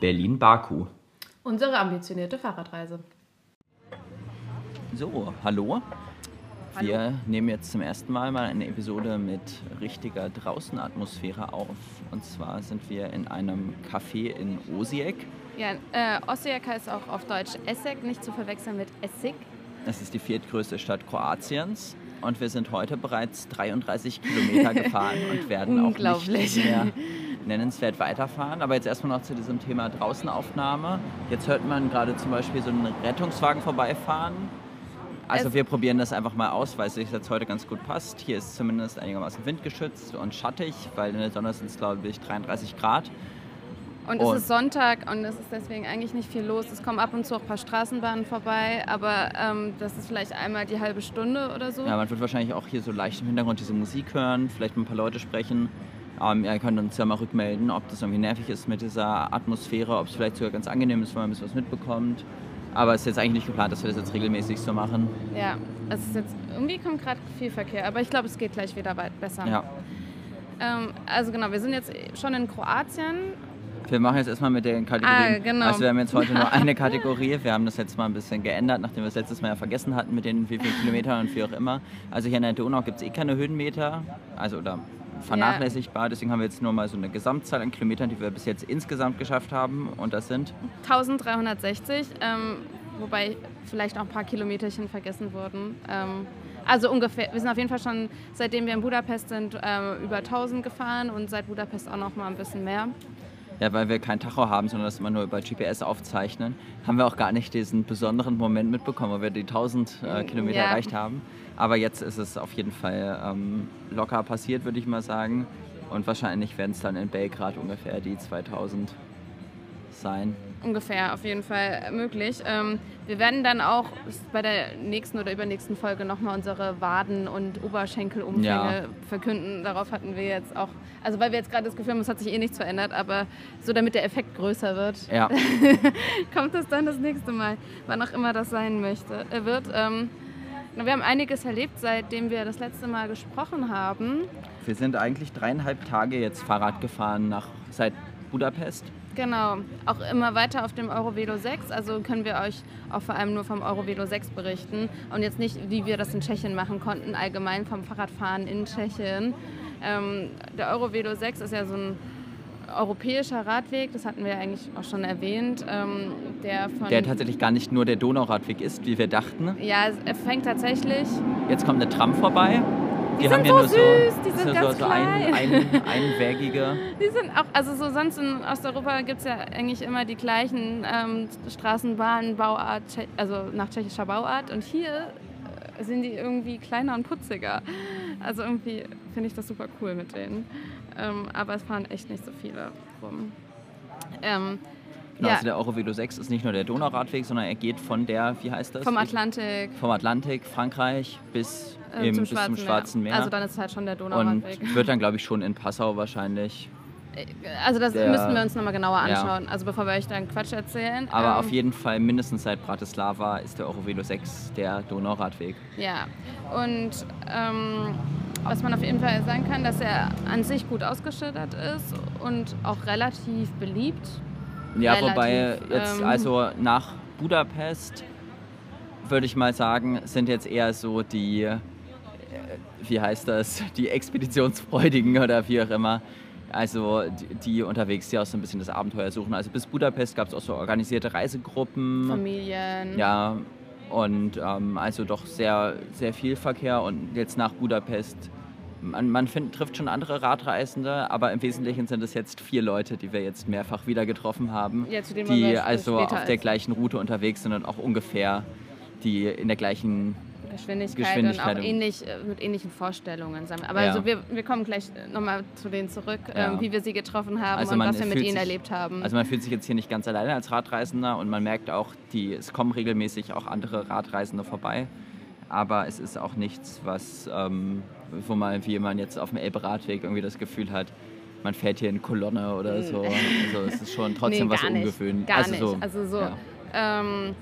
Berlin-Baku. Unsere ambitionierte Fahrradreise. So, hallo. Hallo. Wir nehmen jetzt zum ersten Mal mal eine Episode mit richtiger Draußenatmosphäre auf. Und zwar sind wir in einem Café in Osijek. Ja, äh, Osijek heißt auch auf Deutsch Essek, nicht zu verwechseln mit Essig. Das ist die viertgrößte Stadt Kroatiens. Und wir sind heute bereits 33 Kilometer gefahren und werden auch nicht mehr nennenswert weiterfahren. Aber jetzt erstmal noch zu diesem Thema Draußenaufnahme. Jetzt hört man gerade zum Beispiel so einen Rettungswagen vorbeifahren. Also Es- wir probieren das einfach mal aus, weil es sich jetzt heute ganz gut passt. Hier ist zumindest einigermaßen windgeschützt und schattig, weil in der Sonne sind es glaube ich 33 Grad. Und es Und- ist Sonntag und es ist deswegen eigentlich nicht viel los. Es kommen ab und zu auch ein paar Straßenbahnen vorbei, aber ähm, das ist vielleicht einmal die halbe Stunde oder so. Ja, man wird wahrscheinlich auch hier so leicht im Hintergrund diese Musik hören, vielleicht mit ein paar Leute sprechen. Ähm, ihr könnt uns ja mal rückmelden, ob das irgendwie nervig ist mit dieser Atmosphäre, ob es vielleicht sogar ganz angenehm ist, wenn man ein bisschen was mitbekommt. Aber es ist jetzt eigentlich nicht geplant, dass wir das jetzt regelmäßig so machen. Ja, es ist jetzt irgendwie kommt gerade viel Verkehr, aber ich glaube, es geht gleich wieder weit besser. Ja. Ähm, also genau, wir sind jetzt schon in Kroatien. Wir machen jetzt erstmal mit den Kategorien. Ah, genau. Also wir haben jetzt heute nur eine Kategorie. Wir haben das jetzt mal ein bisschen geändert, nachdem wir es letztes Mal ja vergessen hatten mit den wie vielen Kilometern und wie auch immer. Also hier in der Donau gibt es eh keine Höhenmeter, also oder vernachlässigbar. Deswegen haben wir jetzt nur mal so eine Gesamtzahl an Kilometern, die wir bis jetzt insgesamt geschafft haben. Und das sind 1360, ähm, wobei vielleicht auch ein paar Kilometerchen vergessen wurden. Ähm, also ungefähr, wir sind auf jeden Fall schon, seitdem wir in Budapest sind, ähm, über 1000 gefahren und seit Budapest auch noch mal ein bisschen mehr. Ja, weil wir kein Tacho haben, sondern das immer nur über GPS aufzeichnen, haben wir auch gar nicht diesen besonderen Moment mitbekommen, wo wir die 1000 äh, Kilometer Ja. erreicht haben. Aber jetzt ist es auf jeden Fall ähm, locker passiert, würde ich mal sagen. Und wahrscheinlich werden es dann in Belgrad ungefähr die 2000 sein. Ungefähr, auf jeden Fall möglich. Ähm, wir werden dann auch bei der nächsten oder übernächsten Folge nochmal unsere Waden- und Oberschenkelumfänge Ja. verkünden. Darauf hatten wir jetzt auch, also weil wir jetzt gerade das Gefühl haben, es hat sich eh nichts verändert, aber so damit der Effekt größer wird, Ja, kommt es dann das nächste Mal, wann auch immer das sein möchte, äh, wird. Ähm, wir haben einiges erlebt, seitdem wir das letzte Mal gesprochen haben. wir sind eigentlich dreieinhalb Tage jetzt Fahrrad gefahren nach, seit Budapest. Genau, auch immer weiter auf dem Eurovelo 6. Also können wir euch auch vor allem nur vom Eurovelo 6 berichten und jetzt nicht, wie wir das in Tschechien machen konnten, allgemein vom Fahrradfahren in Tschechien. Ähm, der Eurovelo 6 ist ja so ein europäischer Radweg, das hatten wir eigentlich auch schon erwähnt, ähm, der von... Der tatsächlich gar nicht nur der Donauradweg ist, wie wir dachten. ja, er fängt tatsächlich Jetzt kommt eine Tram vorbei. Die Die sind haben hier so nur so, süß, die sind ganz so, so ein, klein. ein, einwägige. Die sind auch, also so sonst in Osteuropa gibt es ja eigentlich immer die gleichen ähm, Straßenbahnen, Bauart, also nach tschechischer Bauart. Und hier äh, sind die irgendwie kleiner und putziger. Also irgendwie finde ich das super cool mit denen. Ähm, aber es fahren echt nicht so viele rum. Ähm, Genau, ja, Also der Eurovelo 6 ist nicht nur der Donauradweg, sondern er geht von der, wie heißt das? vom Atlantik vom Atlantik, Frankreich bis, äh, eben, zum, bis Schwarzen zum Schwarzen Meer. Also dann ist es halt schon der und Donauradweg. wird dann, glaube ich, schon in Passau wahrscheinlich. Also das der- müssten wir uns nochmal genauer Ja. anschauen, also bevor wir euch dann Quatsch erzählen. Aber Ähm, auf jeden Fall mindestens seit Bratislava ist der Eurovelo 6 der Donauradweg. Ja, und ähm, was man auf jeden Fall sagen kann, dass er an sich gut ausgeschildert ist und auch relativ beliebt. Ja, Relativ, wobei jetzt ähm, also nach Budapest würde ich mal sagen, sind jetzt eher so die, äh, wie heißt das, die Expeditionsfreudigen oder wie auch immer. Also die, die unterwegs, die auch so ein bisschen das Abenteuer suchen. Also bis Budapest gab es auch so organisierte Reisegruppen. Familien. Ja, und ähm, also doch sehr, sehr viel Verkehr. Und jetzt nach Budapest, man, man find, trifft schon andere Radreisende, aber im Wesentlichen sind es jetzt vier Leute, die wir jetzt mehrfach wieder getroffen haben, Ja, zu wollen die also auf der gleichen Route unterwegs sind und auch ungefähr die in der gleichen Geschwindigkeit, Geschwindigkeit und auch ähnlich, äh, mit ähnlichen Vorstellungen. Aber Ja. also wir, wir kommen gleich nochmal zu denen zurück, Ja. ähm, wie wir sie getroffen haben Also und was wir mit ihnen sich- erlebt haben. Also man fühlt sich jetzt hier nicht ganz alleine als Radreisender und man merkt auch, die, es kommen regelmäßig auch andere Radreisende vorbei. Aber es ist auch nichts, was, ähm, wo man, wie man jetzt auf dem Elbe-Radweg irgendwie das Gefühl hat, man fährt hier in Kolonne oder so. Also es ist schon trotzdem nee, was nicht, ungewöhnlich. Gar also nicht. So, also so. ja. Ähm,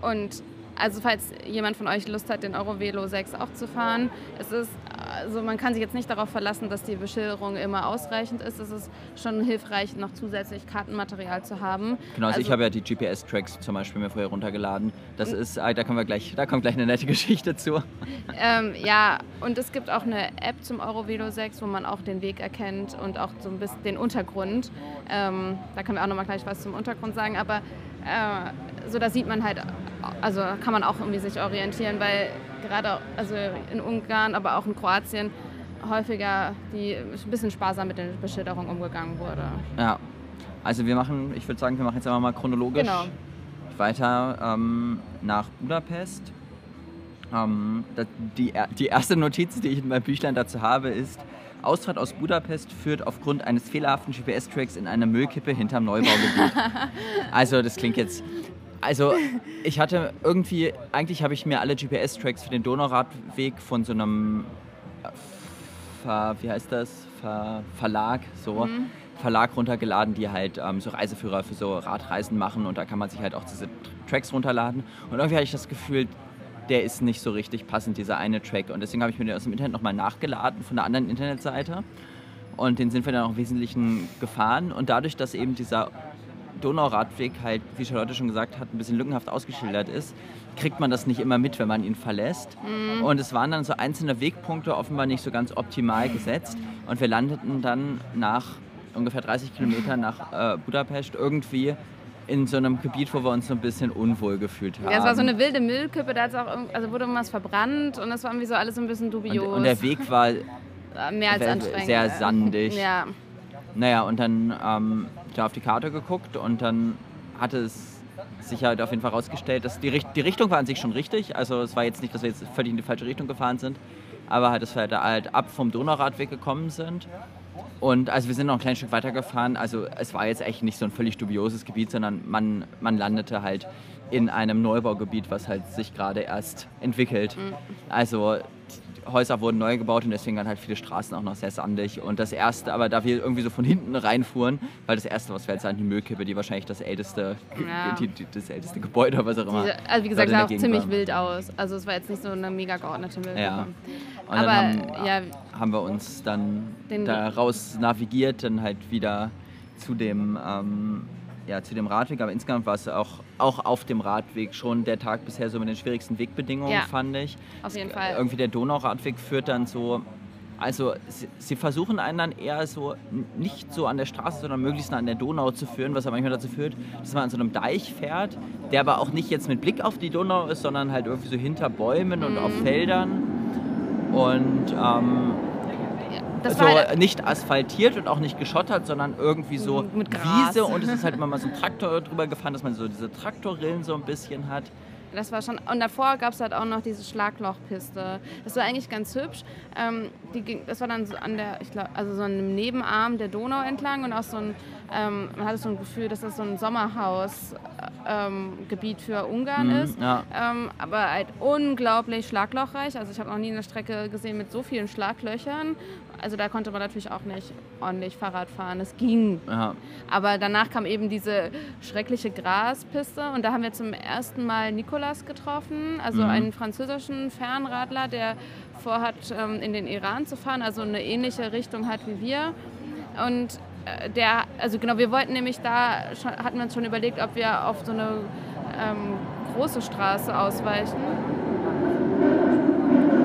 und also falls jemand von euch Lust hat, den Eurovelo 6 auch zu fahren, es ist also man kann sich jetzt nicht darauf verlassen, dass die Beschilderung immer ausreichend ist. Es ist schon hilfreich, noch zusätzlich Kartenmaterial zu haben. Genau, also, also ich habe ja die GPS-Tracks zum Beispiel mir vorher runtergeladen. Das ist, äh, da kommen wir gleich, da kommt gleich eine nette Geschichte zu. Ähm, ja, und es gibt auch eine App zum Eurovelo 6, wo man auch den Weg erkennt und auch so ein bisschen den Untergrund. Ähm, da können wir auch noch mal gleich was zum Untergrund sagen, aber äh, so da sieht man halt, also kann man auch irgendwie sich orientieren, weil gerade also in Ungarn, aber auch in Kroatien häufiger die ein bisschen sparsam mit der Beschilderung umgegangen wurde. Ja, also wir machen, ich würde sagen, wir machen jetzt einfach mal chronologisch Genau. weiter ähm, nach Budapest. Ähm, die, die erste Notiz, die ich in meinem Büchlein dazu habe, ist, Ausfahrt aus Budapest führt aufgrund eines fehlerhaften GPS-Tracks in eine Müllkippe hinterm Neubaugebiet. also das klingt jetzt... Also ich hatte irgendwie, eigentlich habe ich mir alle GPS-Tracks für den Donauradweg von so einem Ver, wie heißt das? Ver, Verlag, so. Verlag runtergeladen, die halt ähm, so Reiseführer für so Radreisen machen und da kann man sich halt auch diese Tracks runterladen. Und irgendwie hatte ich das Gefühl, der ist nicht so richtig passend, dieser eine Track. Und deswegen habe ich mir den aus dem Internet nochmal nachgeladen von einer anderen Internetseite. Und den sind wir dann auch im Wesentlichen gefahren. Und dadurch, dass eben dieser Donauradweg halt, wie Charlotte schon gesagt hat, ein bisschen lückenhaft ausgeschildert ist, kriegt man das nicht immer mit, wenn man ihn verlässt. Und es waren dann so einzelne Wegpunkte offenbar nicht so ganz optimal gesetzt. Und wir landeten dann nach ungefähr 30 Kilometern nach äh, Budapest irgendwie in so einem Gebiet, wo wir uns so ein bisschen unwohl gefühlt haben. Ja, es war so eine wilde Müllkippe, da auch, also wurde irgendwas verbrannt und das war irgendwie so alles so ein bisschen dubios. und, und der Weg war mehr als sehr- anstrengend. sehr sandig. Ja, Naja, und dann ähm, da auf die Karte geguckt und dann hatte es sich halt auf jeden Fall rausgestellt, dass die, die Richtung war an sich schon richtig. Also es war jetzt nicht, dass wir jetzt völlig in die falsche Richtung gefahren sind, aber halt, dass wir halt ab vom Donauradweg gekommen sind. Und also wir sind noch ein kleines Stück weiter gefahren. Also es war jetzt echt nicht so ein völlig dubioses Gebiet, sondern man, man landete halt in einem Neubaugebiet, was halt sich gerade erst entwickelt. Also die Häuser wurden neu gebaut und deswegen waren halt viele Straßen auch noch sehr sandig. Und das erste, aber da wir irgendwie so von hinten reinfuhren, weil das erste, was wir jetzt sahen, die Müllkippe, die wahrscheinlich das älteste, Ja. die, die, das älteste Gebäude, was auch immer. diese, also wie gesagt, sah auch ziemlich war. wild aus. Also es war jetzt nicht so eine mega geordnete Müllkippe. Ja. Und Aber haben, ja, haben wir uns dann Den- daraus navigiert, dann halt wieder zu dem, ähm, ja, zu dem Radweg. Aber insgesamt war es auch, auch auf dem Radweg schon der Tag bisher so mit den schwierigsten Wegbedingungen, Ja. fand ich. auf jeden Fall. Irgendwie der Donauradweg führt dann so. Also sie, sie versuchen einen dann eher so nicht so an der Straße, sondern möglichst an der Donau zu führen, was aber manchmal dazu führt, dass man an so einem Deich fährt, der aber auch nicht jetzt mit Blick auf die Donau ist, sondern halt irgendwie so hinter Bäumen und auf Mhm. Feldern. Und ähm, Das so halt, nicht asphaltiert und auch nicht geschottert, sondern irgendwie so Mit. Wiese und es ist halt immer mal so ein Traktor drüber gefahren, dass man so diese Traktorrillen so ein bisschen hat. das war schon. Und davor gab es halt auch noch diese Schlaglochpiste. Das war eigentlich ganz hübsch. Ähm, die ging, das war dann so an der, ich glaube, also so einem Nebenarm der Donau entlang und auch so ein, ähm, man hatte so ein Gefühl, dass das so ein Sommerhausgebiet für Ungarn Mhm, ist. ja. Ähm, aber halt unglaublich schlaglochreich. Also ich habe noch nie eine Strecke gesehen mit so vielen Schlaglöchern. Also da konnte man natürlich auch nicht ordentlich Fahrrad fahren. Es ging. Ja. Aber danach kam eben diese schreckliche Graspiste und da haben wir zum ersten Mal Nicolas getroffen, also Mhm. einen französischen Fernradler, der vorhat, ähm, in den Iran zu fahren, also eine ähnliche Richtung hat wie wir. Und äh, der, also genau, wir wollten nämlich da, schon, hatten wir uns schon überlegt, ob wir auf so eine ähm, große Straße ausweichen.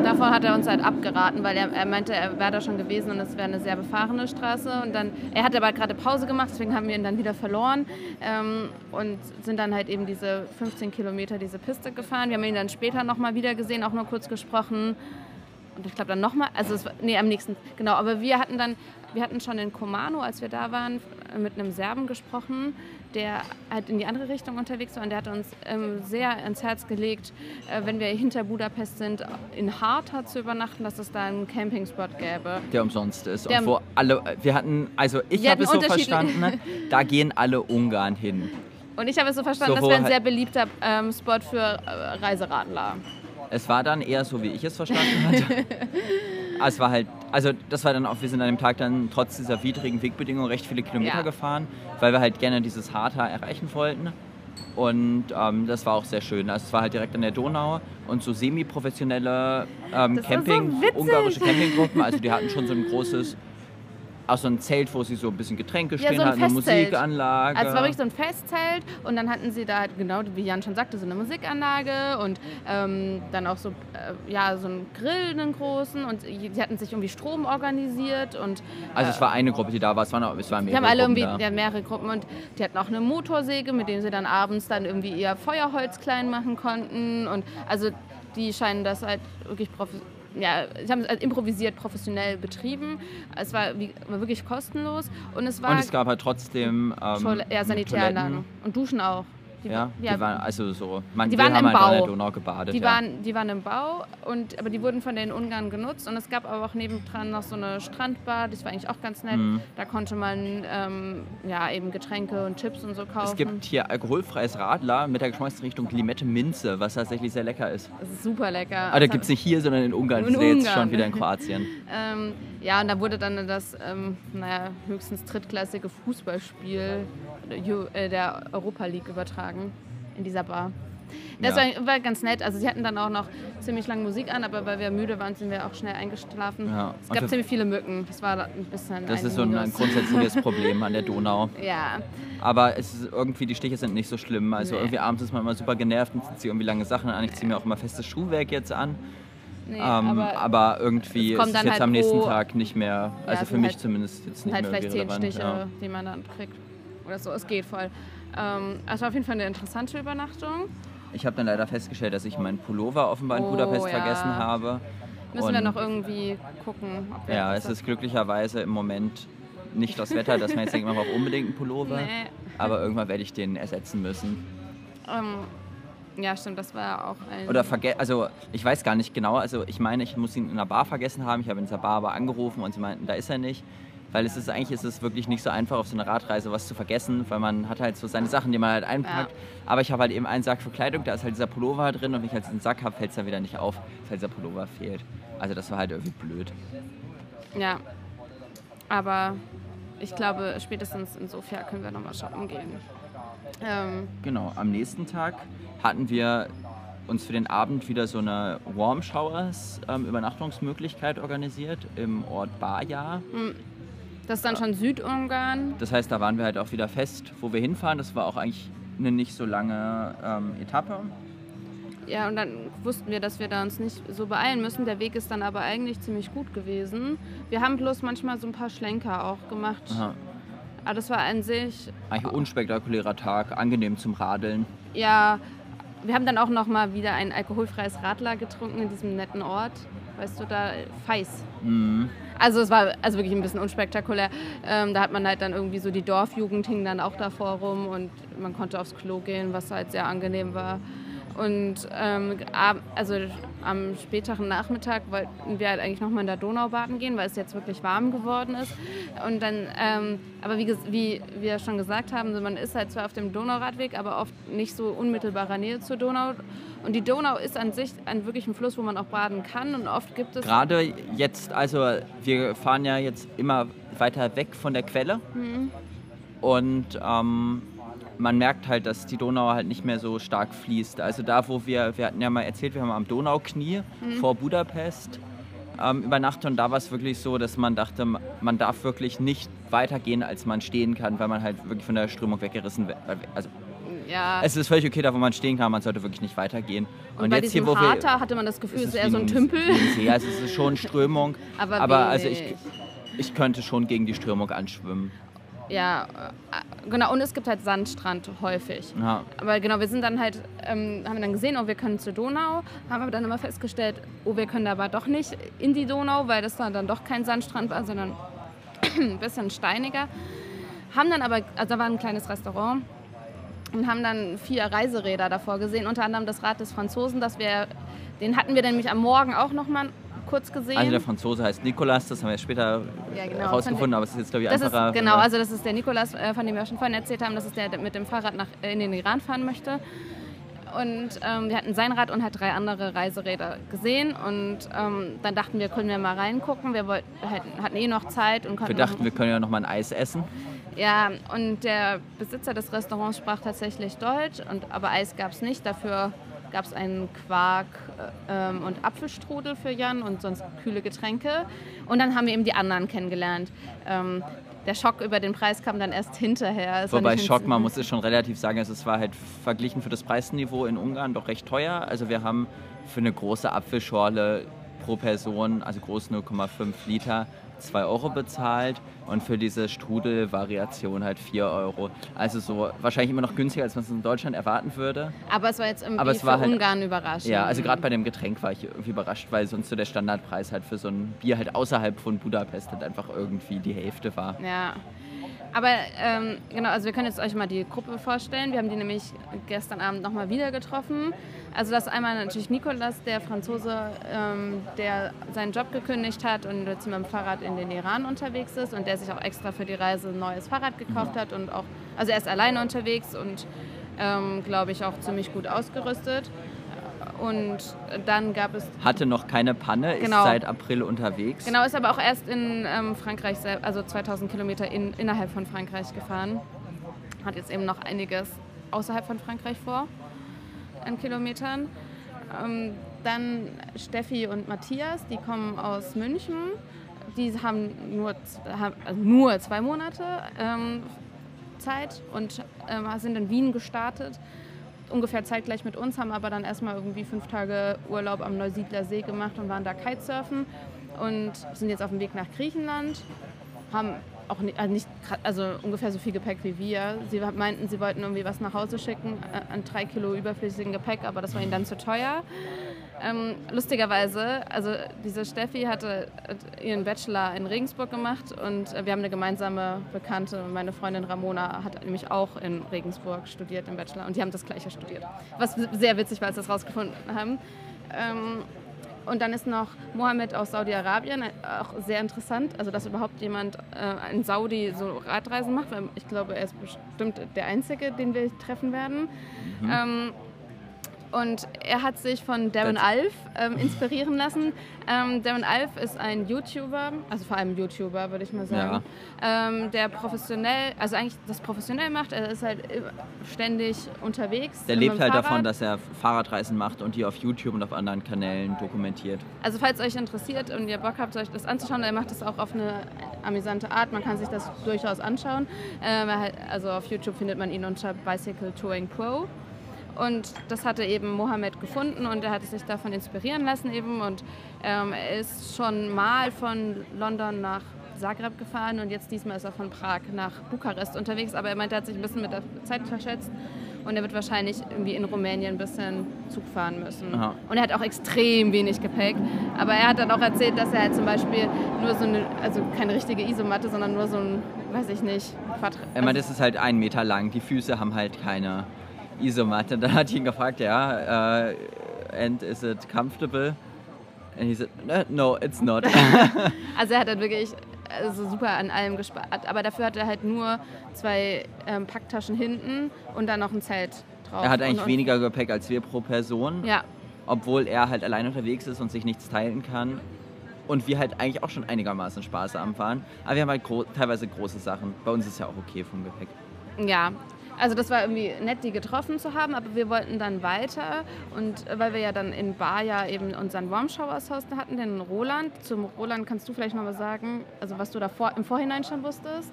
Davor hat er uns halt abgeraten, weil er, er meinte, er wäre da schon gewesen und es wäre eine sehr befahrene Straße. Und dann, er hatte aber gerade Pause gemacht, deswegen haben wir ihn dann wieder verloren ähm, und sind dann halt eben diese 15 Kilometer diese Piste gefahren. Wir haben ihn dann später nochmal wieder gesehen, auch nur kurz gesprochen. Und ich glaube dann nochmal, also es nee, am nächsten, genau, aber wir hatten dann, wir hatten schon in Komano, als wir da waren, mit einem Serben gesprochen, der halt in die andere Richtung unterwegs war und der hat uns ähm, sehr ans Herz gelegt, äh, wenn wir hinter Budapest sind, in Harta zu übernachten, dass es da einen Campingspot gäbe. der umsonst ist. Der- und wo alle, wir hatten, also ich habe es so verstanden, ne, da gehen alle Ungarn hin. Und ich habe es so verstanden, das Sowohl wäre ein halt- sehr beliebter ähm, Spot für äh, Reiseradler. Es war dann eher so, wie ich es verstanden hatte. Es war halt, also das war dann auch, wir sind an dem Tag dann trotz dieser widrigen Wegbedingungen recht viele Kilometer Ja. gefahren, weil wir halt gerne dieses Harta erreichen wollten. Und ähm, das war auch sehr schön. Also es war halt direkt an der Donau und so semi-professionelle ähm, so Camping, witzig. ungarische Campinggruppen. Also die hatten schon so ein großes, auch so ein Zelt, wo sie so ein bisschen Getränke Ja, stehen so ein hatten, eine. Musikanlage. Also es war wirklich so ein Festzelt und dann hatten sie da halt, genau wie Jan schon sagte, so eine Musikanlage und ähm, dann auch so, äh, ja, so einen Grill, einen großen und sie hatten sich irgendwie Strom organisiert und also es war eine Gruppe, die da war. Es waren, auch- es waren die mehrere haben alle Gruppen irgendwie ja, mehrere Gruppen und die hatten auch eine Motorsäge, mit dem sie dann abends dann irgendwie ihr Feuerholz klein machen konnten und also die scheinen das halt wirklich professionell ja, sie haben es halt improvisiert professionell betrieben. Es war, wie, war wirklich kostenlos und es war Und es gab halt trotzdem ähm, Toil ja, Sanitäranlagen und Duschen auch. Die, Ja, ja, die waren also so. Man Die waren im halt an der Bau. Donau gebadet. die, ja. waren, die waren im Bau, und, aber die wurden von den Ungarn genutzt. Und es gab aber auch nebendran noch so eine Strandbar, das war eigentlich auch ganz nett. Mhm. Da konnte man ähm, ja, eben Getränke und Chips und so kaufen. es gibt hier alkoholfreies Radler mit der Geschmacksrichtung Limette Minze, was tatsächlich sehr lecker ist. das ist super lecker. Aber da Das Ah, gibt es nicht hier, sondern in Ungarn. In Wir sind jetzt schon wieder in Kroatien. Ähm, ja, und da wurde dann das, ähm, naja, höchstens drittklassige Fußballspiel der äh, der Europa League übertragen in dieser Bar. Das Ja. war, war ganz nett. Also sie hatten dann auch noch ziemlich lange Musik an, aber weil wir müde waren, sind wir auch schnell eingeschlafen. Ja. Es gab ziemlich viele Mücken. Das war ein bisschen Das ein ist so ein, ein grundsätzliches Problem an der Donau. Ja, Aber es ist irgendwie, die Stiche sind nicht so schlimm. Also Nee. irgendwie abends ist man immer super genervt und zieht irgendwie lange Sachen an. Ich ziehe mir auch immer festes Schuhwerk jetzt an. nee, ähm, aber, aber, irgendwie ist es jetzt halt am nächsten Tag nicht mehr, also es für mich halt- zumindest jetzt nicht halt mehr vielleicht zehn relevant. Stiche, Ja. die man dann kriegt. Oder so, es geht voll. Ähm, also auf jeden Fall eine interessante Übernachtung. Ich habe dann leider festgestellt, dass ich meinen Pullover offenbar in Oh, Budapest ja. vergessen habe. Müssen wir Und- noch irgendwie gucken, ob wir Ja, es ist glücklicherweise im Moment nicht das Wetter, dass man jetzt denkt, man braucht unbedingt einen Pullover. Nee. Aber irgendwann werde ich den ersetzen müssen. Ähm, ja, stimmt, das war auch ein. Oder verge also ich weiß gar nicht genau, also ich meine, ich muss ihn in einer Bar vergessen haben. Ich habe in dieser Bar aber angerufen und sie meinten, da ist er nicht. Weil es ist eigentlich ist es wirklich nicht so einfach auf so einer Radreise was zu vergessen, weil man hat halt so seine Sachen, die man halt einpackt. Aber ich habe halt eben einen Sack für Kleidung, da ist halt dieser Pullover drin und wenn ich halt diesen Sack habe, fällt es dann wieder nicht auf, dass halt dieser Pullover fehlt. Also das war halt irgendwie blöd. Ja. Aber ich glaube, spätestens in Sofia können wir nochmal shoppen gehen. Ähm, Genau, am nächsten Tag hatten wir uns für den Abend wieder so eine Warm Showers ähm, Übernachtungsmöglichkeit organisiert im Ort Baja. Das ist dann schon Südungarn. Das heißt, da waren wir halt auch wieder fest, wo wir hinfahren. Das war auch eigentlich eine nicht so lange ähm, Etappe. Ja, und dann wussten wir, dass wir da uns nicht so beeilen müssen. Der Weg ist dann aber eigentlich ziemlich gut gewesen. Wir haben bloß manchmal so ein paar Schlenker auch gemacht. Aha. Aber das war an sich, Eigentlich ein unspektakulärer Tag, angenehm zum Radeln. ja, wir haben dann auch noch mal wieder ein alkoholfreies Radler getrunken in diesem netten Ort. Weißt du, da, Feis. Mhm. Also es war also wirklich ein bisschen unspektakulär. Ähm, da hat man halt dann irgendwie so die Dorfjugend hing dann auch davor rum und man konnte aufs Klo gehen, was halt sehr angenehm war. Und ähm, also am späteren Nachmittag wollten wir halt eigentlich nochmal in der Donau baden gehen, weil es jetzt wirklich warm geworden ist. Und dann, ähm, aber wie, wie wir schon gesagt haben, man ist halt zwar auf dem Donauradweg, aber oft nicht so unmittelbarer Nähe zur Donau. Und die Donau ist an sich ein wirklich ein Fluss, wo man auch baden kann. Und oft gibt es Gerade jetzt, also wir fahren ja jetzt immer weiter weg von der Quelle. Und ähm, man merkt halt, dass die Donau halt nicht mehr so stark fließt. Also da, wo wir, wir hatten ja mal erzählt, wir haben am Donauknie vor Budapest ähm, übernachtet und da war es wirklich so, dass man dachte, man darf wirklich nicht weitergehen, als man stehen kann, weil man halt wirklich von der Strömung weggerissen wird. Also ja, es ist völlig okay, da wo man stehen kann, man sollte wirklich nicht weitergehen. Und, bei diesem Harter hatte man das Gefühl, es ist eher so ein Tümpel. See. Also es ist schon Strömung, Aber aber, also ich, ich könnte schon gegen die Strömung anschwimmen. Ja, äh, genau. Und es gibt halt Sandstrand häufig. Ja. Aber genau, wir sind dann halt, ähm, haben wir dann gesehen, oh, wir können zur Donau, haben aber dann immer festgestellt, oh, wir können aber doch nicht in die Donau, weil das dann, dann doch kein Sandstrand war, sondern ein bisschen steiniger. Haben dann aber, also da war ein kleines Restaurant und haben dann vier Reiseräder davor gesehen, unter anderem das Rad des Franzosen, das wir, den hatten wir nämlich am Morgen auch noch mal kurz gesehen. Also der Franzose heißt Nicolas, das haben wir später Ja, genau. herausgefunden, aber es ist jetzt glaube ich Das einfacher. ist, genau, also das ist der Nikolas, äh, von dem wir schon vorhin erzählt haben, das ist der, der mit dem Fahrrad nach, in den Iran fahren möchte. Und ähm, wir hatten sein Rad und halt drei andere Reiseräder gesehen. Und ähm, dann dachten wir, können wir mal reingucken. Wir wollten, hatten, hatten eh noch Zeit und wir konnten dachten, noch, wir können ja noch mal ein Eis essen. Ja, und der Besitzer des Restaurants sprach tatsächlich Deutsch, und, aber Eis gab es nicht. Dafür gab es einen Quark äh, ähm, und Apfelstrudel für Jan und sonst kühle Getränke. Und dann haben wir eben die anderen kennengelernt. Ähm, der Schock über den Preis kam dann erst hinterher. Es Wobei Schock, man muss es schon relativ sagen, also es war halt verglichen für das Preisniveau in Ungarn doch recht teuer. Also wir haben für eine große Apfelschorle pro Person, also groß 0,5 Liter, 2 Euro bezahlt und für diese Strudelvariation halt 4 Euro. Also so wahrscheinlich immer noch günstiger, als man es in Deutschland erwarten würde. Aber es war jetzt irgendwie Aber es war halt, Ungarn überraschend. Ja, also gerade bei dem Getränk war ich irgendwie überrascht, weil sonst so der Standardpreis halt für so ein Bier halt außerhalb von Budapest halt einfach irgendwie die Hälfte war. Ja. Aber ähm, genau, also wir können jetzt euch mal die Gruppe vorstellen. Wir haben die nämlich gestern Abend nochmal wieder getroffen. Also das ist einmal natürlich Nikolas, der Franzose, ähm, der seinen Job gekündigt hat und jetzt mit dem Fahrrad in den Iran unterwegs ist und der sich auch extra für die Reise ein neues Fahrrad gekauft hat und auch, also er ist alleine unterwegs und ähm, glaube ich auch ziemlich gut ausgerüstet. Und dann gab es. Hatte noch keine Panne, genau. ist seit April unterwegs. Genau, ist aber auch erst in ähm, Frankreich, also 2000 Kilometer in, innerhalb von Frankreich gefahren. Hat jetzt eben noch einiges außerhalb von Frankreich vor an Kilometern. Ähm, dann Steffi und Matthias, die kommen aus München. Die haben nur, haben, also nur zwei Monate ähm, Zeit und ähm, sind in Wien gestartet ungefähr zeitgleich mit uns, haben aber dann erstmal irgendwie fünf Tage Urlaub am Neusiedler See gemacht und waren da Kitesurfen und sind jetzt auf dem Weg nach Griechenland. Haben auch nicht, also, nicht, also ungefähr so viel Gepäck wie wir. Sie meinten, sie wollten irgendwie was nach Hause schicken äh, an drei Kilo überflüssigen Gepäck, aber das war ihnen dann zu teuer. Ähm, lustigerweise, also diese Steffi hatte ihren Bachelor in Regensburg gemacht und wir haben eine gemeinsame Bekannte, meine Freundin Ramona hat nämlich auch in Regensburg studiert im Bachelor und die haben das gleiche studiert. Was sehr witzig war, als wir das rausgefunden haben. Ähm, und dann ist noch Mohammed aus Saudi-Arabien, äh, auch sehr interessant, also dass überhaupt jemand äh, in Saudi so Radreisen macht, weil ich glaube, er ist bestimmt der Einzige, den wir treffen werden. Mhm. Ähm, und er hat sich von Darren Alf ähm, inspirieren lassen. Ähm, Darren Alf ist ein YouTuber, also vor allem YouTuber, würde ich mal sagen, ja. ähm, der professionell, also eigentlich das professionell macht. Er ist halt ständig unterwegs. Der lebt halt Fahrrad. davon, dass er Fahrradreisen macht und die auf YouTube und auf anderen Kanälen dokumentiert. Also falls euch interessiert und ihr Bock habt, euch das anzuschauen, er macht das auch auf eine amüsante Art. Man kann sich das durchaus anschauen. Ähm, also auf YouTube findet man ihn unter Bicycle Touring Pro. Und das hatte eben Mohammed gefunden und er hatte sich davon inspirieren lassen eben. Und ähm, er ist schon mal von London nach Zagreb gefahren und jetzt diesmal ist er von Prag nach Bukarest unterwegs. Aber er meinte, er hat sich ein bisschen mit der Zeit verschätzt und er wird wahrscheinlich irgendwie in Rumänien ein bisschen Zug fahren müssen. Aha. Und er hat auch extrem wenig Gepäck. Aber er hat dann auch erzählt, dass er halt zum Beispiel nur so eine, also keine richtige Isomatte, sondern nur so ein, weiß ich nicht, Quadrat. Er meint, es ist halt ein Meter lang. Die Füße haben halt keine Isomatte. Dann hat ich ihn gefragt, ja, uh, and is it comfortable? And he said, no, it's not. also er hat dann wirklich also super an allem gespart, aber dafür hat er halt nur zwei ähm, Packtaschen hinten und dann noch ein Zelt drauf. Er hat eigentlich und, und weniger Gepäck als wir pro Person. Ja. Obwohl er halt allein unterwegs ist und sich nichts teilen kann. Und wir halt eigentlich auch schon einigermaßen Spaß am Fahren. Aber wir haben halt gro teilweise große Sachen. Bei uns ist ja auch okay vom Gepäck. Ja, also das war irgendwie nett, die getroffen zu haben, aber wir wollten dann weiter und weil wir ja dann in Bar ja eben unseren Warm Showers hatten, den Roland. Zum Roland kannst du vielleicht noch mal sagen, also was du da vor, im Vorhinein schon wusstest?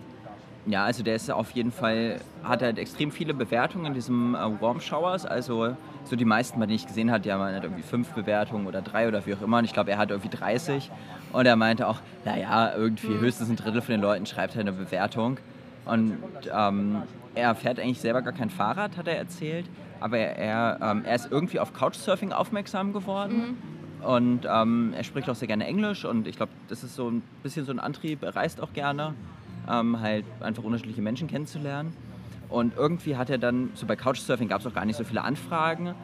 Ja, also der ist auf jeden Fall, hat halt extrem viele Bewertungen in diesem äh, Warm Showers. Also so die meisten, bei denen ich gesehen habe, die haben halt irgendwie fünf Bewertungen oder drei oder wie auch immer. Und ich glaube, er hat irgendwie 30. Und er meinte auch, naja, irgendwie hm. höchstens ein Drittel von den Leuten schreibt halt eine Bewertung. Und ähm, er fährt eigentlich selber gar kein Fahrrad, hat er erzählt, aber er, ähm, er ist irgendwie auf Couchsurfing aufmerksam geworden. Mhm. Und ähm, er spricht auch sehr gerne Englisch und ich glaube, das ist so ein bisschen so ein Antrieb. Er reist auch gerne, ähm, halt einfach unterschiedliche Menschen kennenzulernen. Und irgendwie hat er dann, so bei Couchsurfing gab es auch gar nicht so viele Anfragen.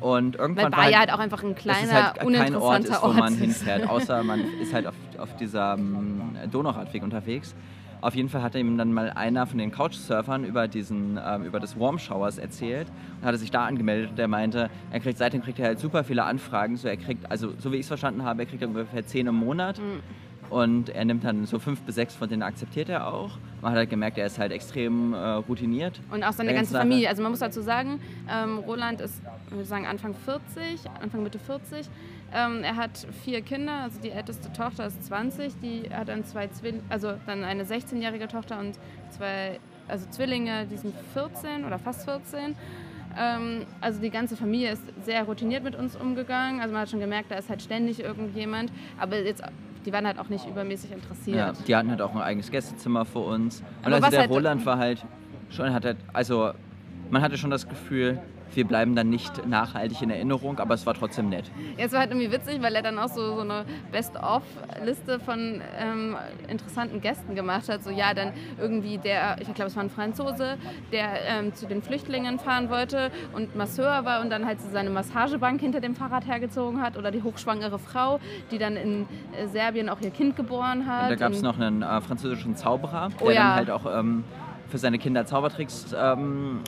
Und irgendwann Weil Bayer halt, halt auch einfach ein kleiner, halt kein Ort ist, wo man hinfährt, außer man ist halt auf, auf diesem Donauradweg unterwegs. Auf jeden Fall hat ihm dann mal einer von den Couchsurfern über, diesen, ähm, über das Warm Showers erzählt und hatte sich da angemeldet und der meinte, er kriegt seitdem kriegt er halt super viele Anfragen. So er kriegt, also so wie ich es verstanden habe, er kriegt ungefähr zehn im Monat. Mhm. und er nimmt dann so fünf bis sechs von denen akzeptiert er auch. Man hat halt gemerkt, er ist halt extrem äh, routiniert. Und auch seine ganze Familie. Also man muss dazu sagen, ähm, Roland ist, ich würde sagen, Anfang 40, Anfang Mitte 40. Ähm, er hat vier Kinder, also die älteste Tochter ist 20, die hat dann zwei Zwillinge, also dann eine 16-jährige Tochter und zwei, also Zwillinge, die sind 14 oder fast 14. Ähm, also die ganze Familie ist sehr routiniert mit uns umgegangen. Also man hat schon gemerkt, da ist halt ständig irgendjemand. Aber jetzt die waren halt auch nicht übermäßig interessiert. Ja, die hatten halt auch ein eigenes Gästezimmer für uns. Und Aber also der halt Roland war halt schon, hat halt, also man hatte schon das Gefühl, wir bleiben dann nicht nachhaltig in Erinnerung, aber es war trotzdem nett. Ja, es war halt irgendwie witzig, weil er dann auch so, so eine Best-of-Liste von ähm, interessanten Gästen gemacht hat. So, ja, dann irgendwie der, ich glaube, es war ein Franzose, der ähm, zu den Flüchtlingen fahren wollte und Masseur war und dann halt seine Massagebank hinter dem Fahrrad hergezogen hat oder die hochschwangere Frau, die dann in äh, Serbien auch ihr Kind geboren hat. Und da gab es noch einen äh, französischen Zauberer, der oh, ja. dann halt auch ähm, für seine Kinder Zaubertricks ähm,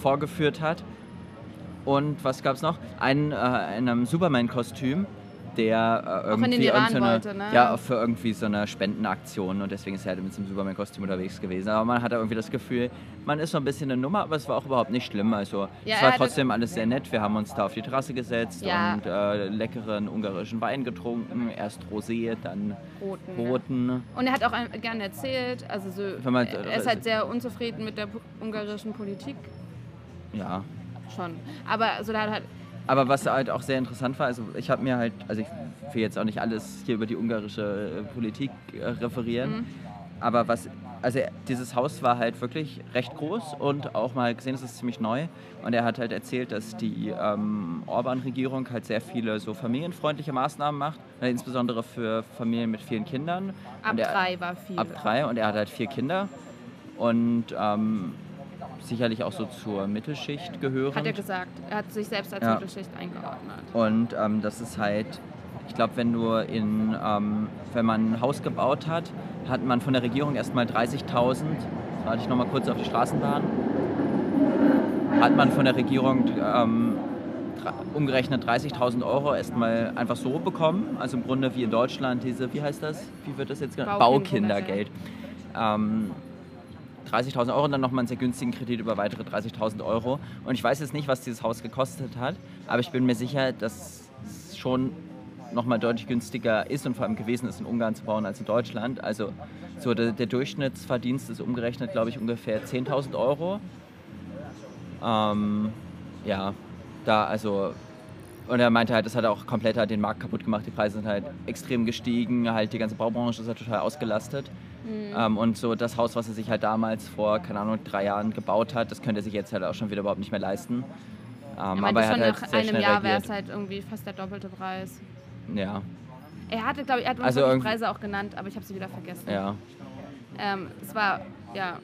vorgeführt hat. Und was gab es noch? Ein, äh, in einem Superman-Kostüm, der äh, irgendwie Iran wollte, ne? ja, für irgendwie so eine Spendenaktion und deswegen ist er halt mit so einem Superman-Kostüm unterwegs gewesen. Aber man hatte irgendwie das Gefühl, man ist so ein bisschen eine Nummer, aber es war auch überhaupt nicht schlimm. Also ja, es war trotzdem alles sehr nett. Wir haben uns da auf die Terrasse gesetzt ja. und äh, leckeren ungarischen Wein getrunken. Erst Rosé, dann roten. roten. Und er hat auch gerne erzählt, also so, man, er ist halt sehr unzufrieden mit der ungarischen Politik. Ja, schon. Aber so da halt. Aber was halt auch sehr interessant war, also ich habe mir halt, also ich will jetzt auch nicht alles hier über die ungarische äh, Politik äh, referieren, mhm. aber was, also dieses Haus war halt wirklich recht groß und auch mal gesehen, es ist ziemlich neu. Und er hat halt erzählt, dass die ähm, Orban-Regierung halt sehr viele so familienfreundliche Maßnahmen macht, äh, insbesondere für Familien mit vielen Kindern. Ab er, drei war viel. Ab drei und er hat halt vier Kinder. Und ähm, sicherlich auch so zur Mittelschicht gehören. Hat er gesagt. Er hat sich selbst als ja. Mittelschicht eingeordnet. Und ähm, das ist halt, ich glaube, wenn du in, ähm, wenn man ein Haus gebaut hat, hat man von der Regierung erstmal 30.000, warte ich nochmal kurz auf die Straßenbahn, hat man von der Regierung ähm, umgerechnet 30.000 Euro erstmal einfach so bekommen. Also im Grunde wie in Deutschland diese, wie heißt das? Wie wird das jetzt genannt? Baukindergeld. Ähm, 30.000 Euro und dann nochmal einen sehr günstigen Kredit über weitere 30.000 Euro. Und ich weiß jetzt nicht, was dieses Haus gekostet hat, aber ich bin mir sicher, dass es schon nochmal deutlich günstiger ist und vor allem gewesen ist, in Ungarn zu bauen als in Deutschland. Also so der, der Durchschnittsverdienst ist umgerechnet, glaube ich, ungefähr 10.000 Euro. Ähm, ja, da also und er meinte halt, das hat auch komplett halt den Markt kaputt gemacht. Die Preise sind halt extrem gestiegen, halt die ganze Baubranche ist halt total ausgelastet. Mhm. Ähm, und so das Haus, was er sich halt damals vor, keine Ahnung, drei Jahren gebaut hat, das könnte er sich jetzt halt auch schon wieder überhaupt nicht mehr leisten. Ähm, aber er hat schon halt nach einem Jahr wäre es halt irgendwie fast der doppelte Preis. Ja. Er hatte, glaube ich, er hat uns also die Preise auch genannt, aber ich habe sie wieder vergessen. Ja. Ähm, es war, ja,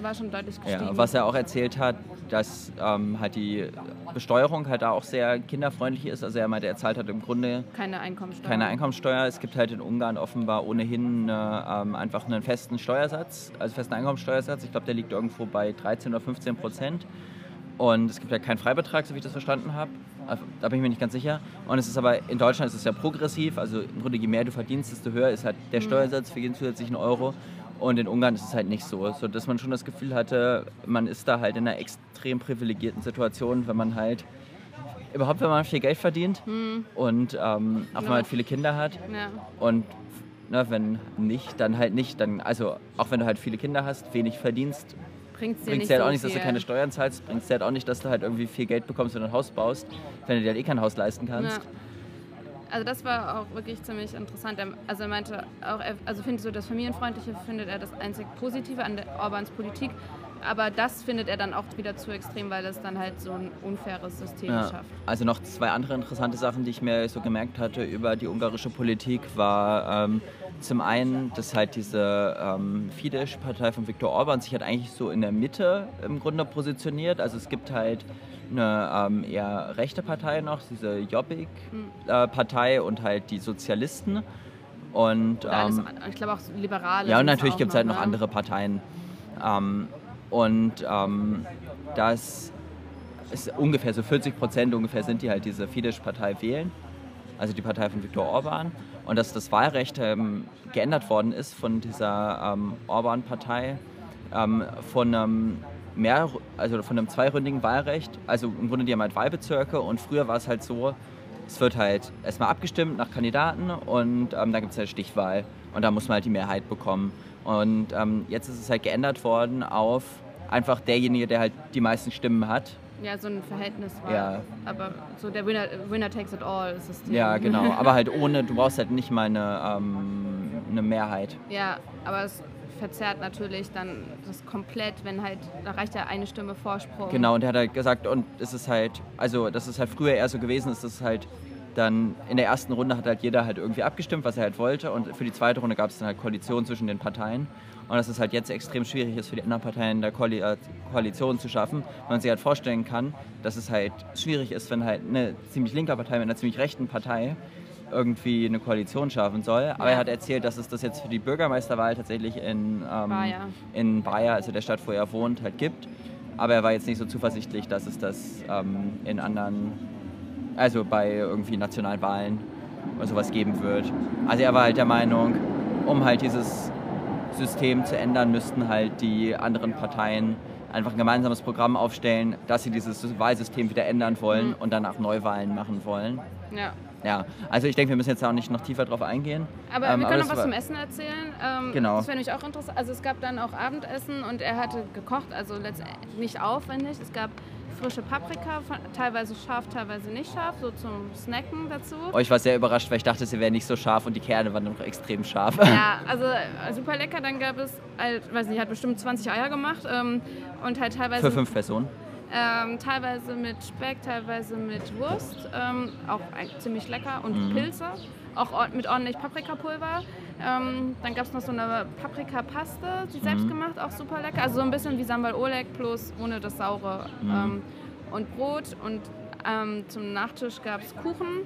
war schon deutlich gestiegen. Ja, was er auch erzählt hat, dass ähm, halt die Besteuerung halt da auch sehr kinderfreundlich ist. Also er meinte, er zahlt halt im Grunde keine Einkommensteuer. Keine Einkommensteuer. Es gibt halt in Ungarn offenbar ohnehin eine, ähm, einfach einen festen Steuersatz, also festen Einkommensteuersatz. Ich glaube, der liegt irgendwo bei 13 oder 15 Prozent. Und es gibt ja keinen Freibetrag, so wie ich das verstanden habe. Also, da bin ich mir nicht ganz sicher. Und es ist aber in Deutschland ist es ja progressiv. Also im Grunde, je mehr du verdienst, desto höher ist halt der mhm. Steuersatz für jeden zusätzlichen Euro. Und in Ungarn ist es halt nicht so, so dass man schon das Gefühl hatte, man ist da halt in einer extrem privilegierten Situation, wenn man halt überhaupt, wenn man viel Geld verdient hm. und ähm, auch wenn man halt viele Kinder hat. Ja. Und ne, wenn nicht, dann halt nicht. Dann, also auch wenn du halt viele Kinder hast, wenig verdienst, bringt es dir halt so auch nicht, dass du keine Steuern zahlst, bringt es dir halt auch nicht, dass du halt irgendwie viel Geld bekommst, wenn du ein Haus baust, wenn du dir halt eh kein Haus leisten kannst. Ja. Also das war auch wirklich ziemlich interessant. Also er meinte auch, also findet so das Familienfreundliche findet er das einzig Positive an der Orbans Politik. Aber das findet er dann auch wieder zu extrem, weil es dann halt so ein unfaires System ja. schafft. Also noch zwei andere interessante Sachen, die ich mir so gemerkt hatte über die ungarische Politik, war ähm, zum einen, dass halt diese ähm, Fidesz-Partei von Viktor Orban sich halt eigentlich so in der Mitte im Grunde positioniert. Also es gibt halt eine ähm, eher rechte Partei noch, diese Jobbik-Partei äh, und halt die Sozialisten. Und, ähm, ich glaube auch Liberale. Ja, und natürlich gibt es halt noch ne? andere Parteien. Ähm, und ähm, das ist ungefähr so 40 Prozent ungefähr sind die halt diese Fidesz-Partei wählen, also die Partei von Viktor Orban. und dass das Wahlrecht ähm, geändert worden ist von dieser ähm, Orban-Partei ähm, von einem mehr, also von einem zweiründigen Wahlrecht. Also im Grunde die haben halt Wahlbezirke und früher war es halt so, es wird halt erstmal abgestimmt nach Kandidaten und ähm, dann gibt es halt Stichwahl und da muss man halt die Mehrheit bekommen. Und ähm, jetzt ist es halt geändert worden auf einfach derjenige, der halt die meisten Stimmen hat. Ja, so ein Verhältnis war. Ja. Aber so der Winner, Winner takes it all ist. Ja, genau. Aber halt ohne, du brauchst halt nicht mal eine, ähm, eine Mehrheit. Ja, aber es verzerrt natürlich dann das komplett, wenn halt, da reicht ja eine Stimme Vorsprung. Genau, und er hat halt gesagt, und es ist halt, also das ist halt früher eher so gewesen, ist es halt dann in der ersten Runde hat halt jeder halt irgendwie abgestimmt, was er halt wollte. Und für die zweite Runde gab es dann halt Koalition zwischen den Parteien. Und dass es halt jetzt extrem schwierig ist, für die anderen Parteien da äh, Koalition zu schaffen. Man sich halt vorstellen kann, dass es halt schwierig ist, wenn halt eine ziemlich linke Partei mit einer ziemlich rechten Partei irgendwie eine Koalition schaffen soll. Aber Ja. er hat erzählt, dass es das jetzt für die Bürgermeisterwahl tatsächlich in, ähm, Bayer. in Bayer, also der Stadt, wo er wohnt, halt gibt. Aber er war jetzt nicht so zuversichtlich, dass es das ähm, in anderen, also bei irgendwie nationalen Wahlen oder sowas geben wird. Also er war halt der Meinung, um halt dieses System zu ändern, müssten halt die anderen Parteien einfach ein gemeinsames Programm aufstellen, dass sie dieses Wahlsystem wieder ändern wollen Mhm. und danach Neuwahlen machen wollen. Ja. Ja, also ich denke, wir müssen jetzt auch nicht noch tiefer drauf eingehen. Aber Ähm, wir können das noch was war- zum Essen erzählen. Ähm, Genau. Das wäre nämlich auch interessant. Also es gab dann auch Abendessen und er hatte gekocht, also letztendlich nicht aufwendig. Es gab frische Paprika, teilweise scharf, teilweise nicht scharf, so zum Snacken dazu. Oh, ich war sehr überrascht, weil ich dachte, sie wäre nicht so scharf und die Kerne waren noch extrem scharf. Ja, also äh, super lecker. Dann gab es, halt, weiß nicht, hat bestimmt 20 Eier gemacht ähm, und halt teilweise Für fünf Personen. Ähm, teilweise mit Speck, teilweise mit Wurst, ähm, auch ziemlich lecker und Mhm. Pilze, auch mit ordentlich Paprikapulver. Ähm, dann gab es noch so eine Paprikapaste, die Mhm. selbst gemacht, auch super lecker. Also so ein bisschen wie Sambal Oleg, bloß ohne das Saure. Mhm. Ähm, und Brot und ähm, zum Nachtisch gab es Kuchen,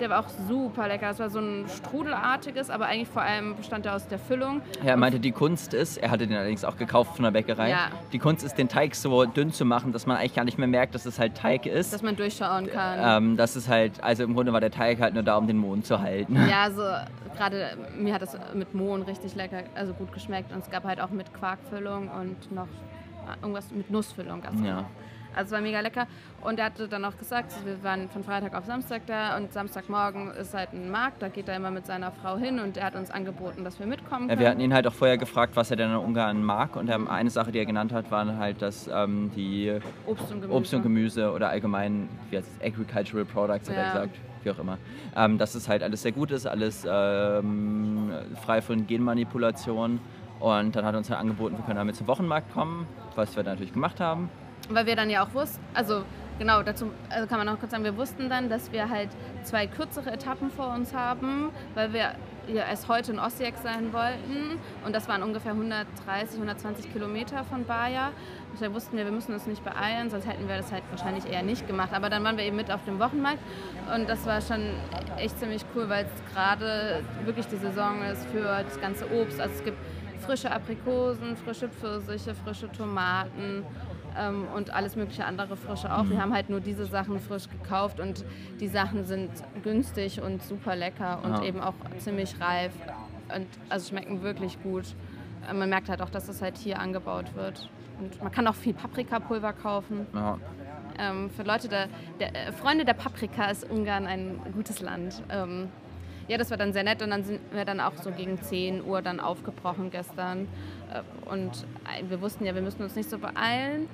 der war auch super lecker. Es war so ein Strudelartiges, aber eigentlich vor allem bestand er aus der Füllung. Ja, er meinte, die Kunst ist, er hatte den allerdings auch gekauft von der Bäckerei, Ja. die Kunst ist, den Teig so dünn zu machen, dass man eigentlich gar nicht mehr merkt, dass es halt Teig ist. Dass man durchschauen kann. Ähm, das ist halt, also im Grunde war der Teig halt nur da, um den Mond zu halten. Ja, also gerade mir hat das mit Mohn richtig lecker, also gut geschmeckt. Und es gab halt auch mit Quarkfüllung und noch irgendwas mit Nussfüllung. auch Ja. Also es war mega lecker. Und er hatte dann auch gesagt, wir waren von Freitag auf Samstag da und Samstagmorgen ist halt ein Markt, da geht er immer mit seiner Frau hin und er hat uns angeboten, dass wir mitkommen Ja, können. wir hatten ihn halt auch vorher gefragt, was er denn in Ungarn mag. Und ähm, eine Sache, die er genannt hat, war halt, dass ähm, die Obst und Gemüse. Obst und Gemüse oder allgemein, wie heißt es, Agricultural Products hat er Ja. gesagt, wie auch immer. Ähm, dass es halt alles sehr gut ist, alles ähm, frei von Genmanipulation. Und dann hat er uns halt angeboten, wir können damit zum Wochenmarkt kommen, was wir dann natürlich gemacht haben. Weil wir dann ja auch wussten, also genau, dazu also kann man noch kurz sagen, wir wussten dann, dass wir halt zwei kürzere Etappen vor uns haben, weil wir ja erst heute in Osijek sein wollten und das waren ungefähr 130, 120 Kilometer von Baja. Und da wussten wir, wir müssen uns nicht beeilen, sonst hätten wir das halt wahrscheinlich eher nicht gemacht. Aber dann waren wir eben mit auf dem Wochenmarkt und das war schon echt ziemlich cool, weil es gerade wirklich die Saison ist für das ganze Obst. Also es gibt frische Aprikosen, frische Pfirsiche, frische Tomaten ähm, und alles mögliche andere frische auch. Wir haben halt nur diese Sachen frisch gekauft und die Sachen sind günstig und super lecker und Ja. eben auch ziemlich reif und also schmecken wirklich gut. Äh, Man merkt halt auch, dass das halt hier angebaut wird. Und man kann auch viel Paprikapulver kaufen. Ja. Ähm, für Leute, der, der, äh, Freunde der Paprika ist Ungarn ein gutes Land. Ähm, ja, das war dann sehr nett und dann sind wir dann auch so gegen 10 Uhr dann aufgebrochen gestern. Äh, und äh, wir wussten ja, wir müssen uns nicht so beeilen.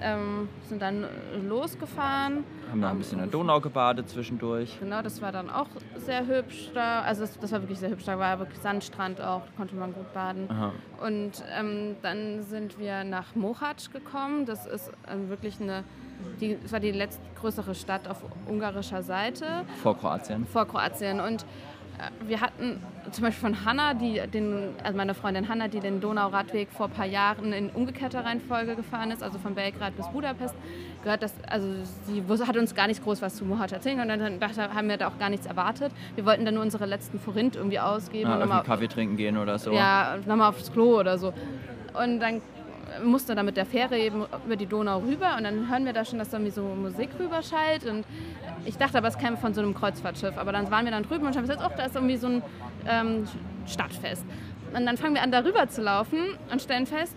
Ähm, sind dann äh, losgefahren. Haben da ein bisschen in der Donau gebadet zwischendurch. Genau, das war dann auch sehr hübsch da. Also das, das war wirklich sehr hübsch. Da war wirklich Sandstrand auch, da konnte man gut baden. Aha. Und ähm, dann sind wir nach Mohac gekommen. Das ist ähm, wirklich eine, die, das war die letztgrößere Stadt auf ungarischer Seite Vor Kroatien. vor Kroatien. Und wir hatten zum Beispiel von Hanna, die den, also meine Freundin Hanna, die den Donauradweg vor ein paar Jahren in umgekehrter Reihenfolge gefahren ist, also von Belgrad bis Budapest, gehört das, also sie hat uns gar nicht groß was zu Mohac erzählen und dann dachte, haben wir da auch gar nichts erwartet. Wir wollten dann nur unsere letzten Forint irgendwie ausgeben Ja, und nochmal Kaffee trinken gehen oder so. ja, nochmal aufs Klo oder so. Und dann musste dann mit der Fähre eben über die Donau rüber und dann hören wir da schon, dass da so Musik rüberschallt und ich dachte aber, es käme von so einem Kreuzfahrtschiff. Aber dann waren wir dann drüben und haben gesagt, oh, da ist irgendwie so ein ähm, Stadtfest. Und dann fangen wir an, da rüber zu laufen und stellen fest,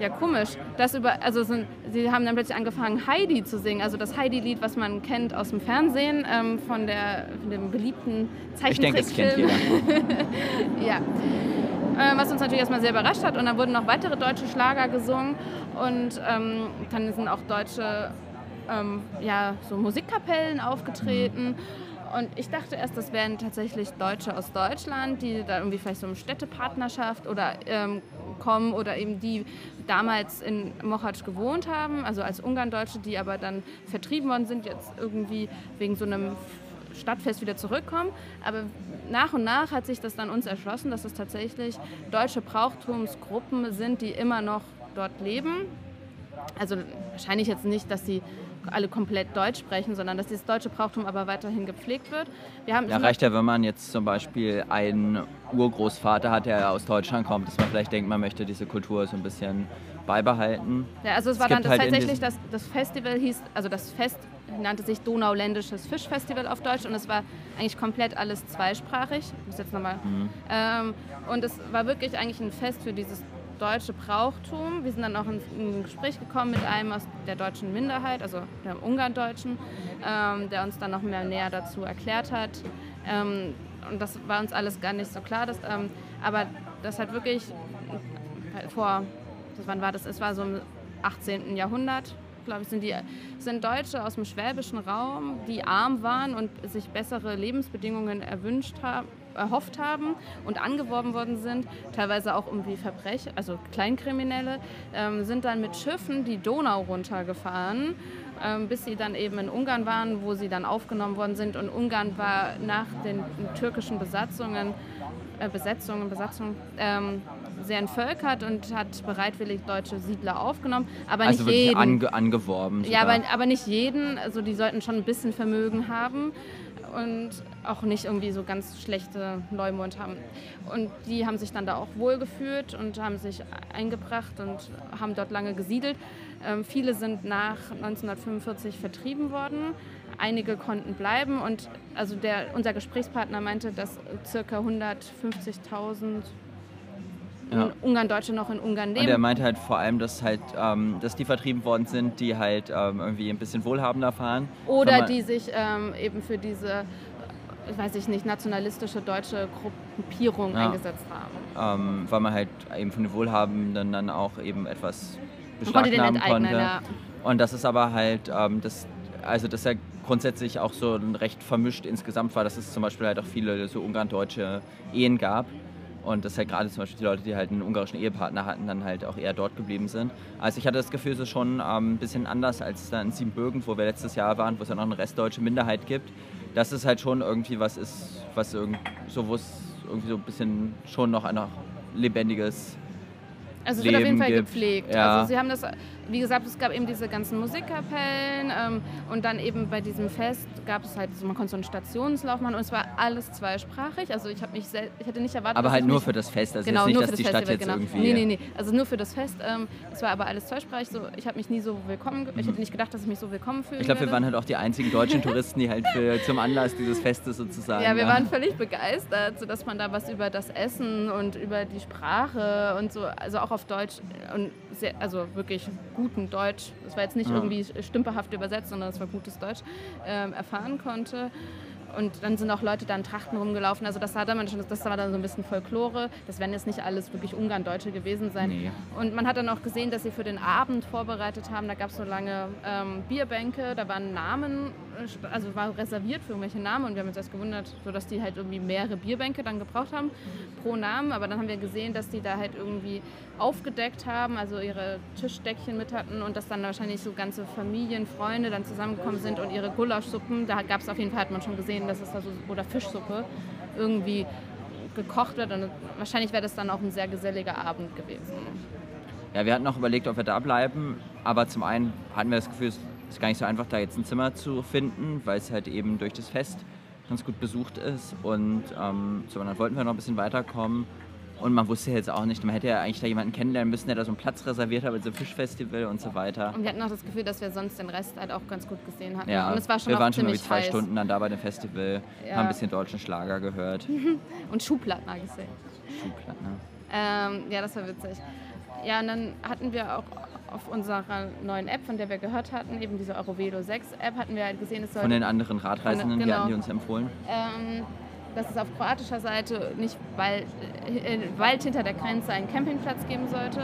ja, komisch. Das über, also sind, sie haben dann plötzlich angefangen, Heidi zu singen. Also das Heidi-Lied, was man kennt aus dem Fernsehen, ähm, von, der, von dem beliebten Zeichentrickfilm. Ich denke, das kennt jeder. ja. Äh, was uns natürlich erstmal sehr überrascht hat. Und dann wurden noch weitere deutsche Schlager gesungen. Und ähm, dann sind auch deutsche ähm, ja, so Musikkapellen aufgetreten. Und ich dachte erst, das wären tatsächlich Deutsche aus Deutschland, die da irgendwie vielleicht so eine Städtepartnerschaft oder ähm, kommen oder eben die damals in Mochac gewohnt haben, also als Ungarndeutsche, die aber dann vertrieben worden sind, jetzt irgendwie wegen so einem Stadtfest wieder zurückkommen. Aber nach und nach hat sich das dann uns erschlossen, dass es tatsächlich deutsche Brauchtumsgruppen sind, die immer noch dort leben. Also wahrscheinlich jetzt nicht, dass sie alle komplett Deutsch sprechen, sondern dass dieses deutsche Brauchtum aber weiterhin gepflegt wird. Wir haben ja, reicht ja, wenn man jetzt zum Beispiel einen Urgroßvater hat, der aus Deutschland kommt, dass man vielleicht denkt, man möchte diese Kultur so ein bisschen beibehalten. Ja, also es war es dann das halt tatsächlich, das, das Festival hieß, also das Fest nannte sich Donauländisches Fischfestival auf Deutsch und es war eigentlich komplett alles zweisprachig. Ich muss jetzt nochmal. Mhm. Ähm, und es war wirklich eigentlich ein Fest für dieses deutsche Brauchtum. Wir sind dann auch in ein Gespräch gekommen mit einem aus der deutschen Minderheit, also der Ungarndeutschen, ähm, der uns dann noch mehr näher dazu erklärt hat. Ähm, und das war uns alles gar nicht so klar. Dass, ähm, aber das hat wirklich vor, wann war das? Es war so im 18. Jahrhundert, glaube ich, sind, die, sind Deutsche aus dem schwäbischen Raum, die arm waren und sich bessere Lebensbedingungen erwünscht haben erhofft haben und angeworben worden sind, teilweise auch irgendwie Verbrecher, also Kleinkriminelle, ähm, sind dann mit Schiffen die Donau runtergefahren, ähm, bis sie dann eben in Ungarn waren, wo sie dann aufgenommen worden sind. Und Ungarn war nach den türkischen Besatzungen, äh, Besetzungen, Besatzung, ähm, sehr entvölkert und hat bereitwillig deutsche Siedler aufgenommen, aber also nicht jeden. Ange angeworben. Ja, aber, aber nicht jeden. Also die sollten schon ein bisschen Vermögen haben und auch nicht irgendwie so ganz schlechte Leumund haben. Und die haben sich dann da auch wohlgefühlt und haben sich eingebracht und haben dort lange gesiedelt. Ähm, viele sind nach 1945 vertrieben worden. Einige konnten bleiben und also der, unser Gesprächspartner meinte, dass ca. 150.000 ja. Ungarn-Deutsche noch in Ungarn leben. Und er meinte halt vor allem, dass halt, ähm, dass die vertrieben worden sind, die halt ähm, irgendwie ein bisschen wohlhabender fahren. Oder die sich ähm, eben für diese, weiß ich nicht, nationalistische deutsche Gruppierung ja. eingesetzt haben. Ähm, weil man halt eben von den Wohlhabenden dann auch eben etwas beschlagnahmen konnte. Ja. Und das ist aber halt, ähm, das, also das ja grundsätzlich auch so recht vermischt insgesamt war, dass es zum Beispiel halt auch viele so ungarn-deutsche Ehen gab und dass halt gerade zum Beispiel die Leute, die halt einen ungarischen Ehepartner hatten, dann halt auch eher dort geblieben sind. Also ich hatte das Gefühl, es ist schon ähm, ein bisschen anders als da in Siebenbürgen, wo wir letztes Jahr waren, wo es ja noch eine restdeutsche Minderheit gibt. Dass es halt schon irgendwie was ist, was irgend, so, wo es irgendwie so ein bisschen schon noch ein lebendiges also es wird auf jeden Fall gibt. gepflegt. Ja. Also sie haben das wie gesagt, es gab eben diese ganzen Musikkapellen ähm, und dann eben bei diesem Fest gab es halt, also man konnte so einen Stationslauf machen und es war alles zweisprachig. Also ich habe mich, ich hätte nicht erwartet, aber halt nur für das Fest, also genau, nicht, dass die Stadt jetzt genau. irgendwie. Nee, nee, nee. Also nur für das Fest. Ähm, es war aber alles zweisprachig. So, ich habe mich nie so willkommen, mhm. ich hätte nicht gedacht, dass ich mich so willkommen fühle. Ich glaube, wir waren halt auch die einzigen deutschen Touristen, die halt für, zum Anlass dieses Festes sozusagen. Ja, wir ja. waren völlig begeistert, sodass man da was über das Essen und über die Sprache und so, also auch auf Deutsch und sehr, also wirklich guten Deutsch, das war jetzt nicht ja. irgendwie stümperhaft übersetzt, sondern es war gutes Deutsch, ähm, erfahren konnte. Und dann sind auch Leute da in Trachten rumgelaufen. Also das hatte man schon, das war dann so ein bisschen Folklore. Das werden jetzt nicht alles wirklich Ungarn-Deutsche gewesen sein. Nee. Und man hat dann auch gesehen, dass sie für den Abend vorbereitet haben. Da gab es so lange ähm, Bierbänke, da waren Namen, also war reserviert für irgendwelche Namen. Und wir haben uns erst gewundert, so dass die halt irgendwie mehrere Bierbänke dann gebraucht haben pro Namen. Aber dann haben wir gesehen, dass die da halt irgendwie aufgedeckt haben, also ihre Tischdeckchen mit hatten und dass dann wahrscheinlich so ganze Familien, Freunde dann zusammengekommen sind und ihre Gulaschsuppen, da gab es auf jeden Fall, hat man schon gesehen, dass es da so, oder Fischsuppe irgendwie gekocht wird und wahrscheinlich wäre das dann auch ein sehr geselliger Abend gewesen. Ja, wir hatten auch überlegt, ob wir da bleiben, aber zum einen hatten wir das Gefühl, ist gar nicht so einfach, da jetzt ein Zimmer zu finden, weil es halt eben durch das Fest ganz gut besucht ist und ähm, zum anderen wollten wir noch ein bisschen weiterkommen Und man wusste jetzt auch nicht, man hätte ja eigentlich da jemanden kennenlernen müssen, der da so einen Platz reserviert hat bei so einem Fischfestival und so weiter. Und wir hatten auch das Gefühl, dass wir sonst den Rest halt auch ganz gut gesehen hatten. Ja, und es war schon wir waren schon irgendwie zwei heiß. Stunden dann da bei dem Festival, Ja. haben ein bisschen deutschen Schlager gehört. Und Schuhplatten gesehen. Schuhplatten, ne? Ähm, ja, das war witzig. Ja, und dann hatten wir auch auf unserer neuen App, von der wir gehört hatten, eben diese Eurovelo 6 App, hatten wir halt gesehen, es soll Von den anderen Radreisenden, die Genau. hatten die uns empfohlen. ähm, dass es auf kroatischer Seite nicht weit, äh, hinter der Grenze einen Campingplatz geben sollte.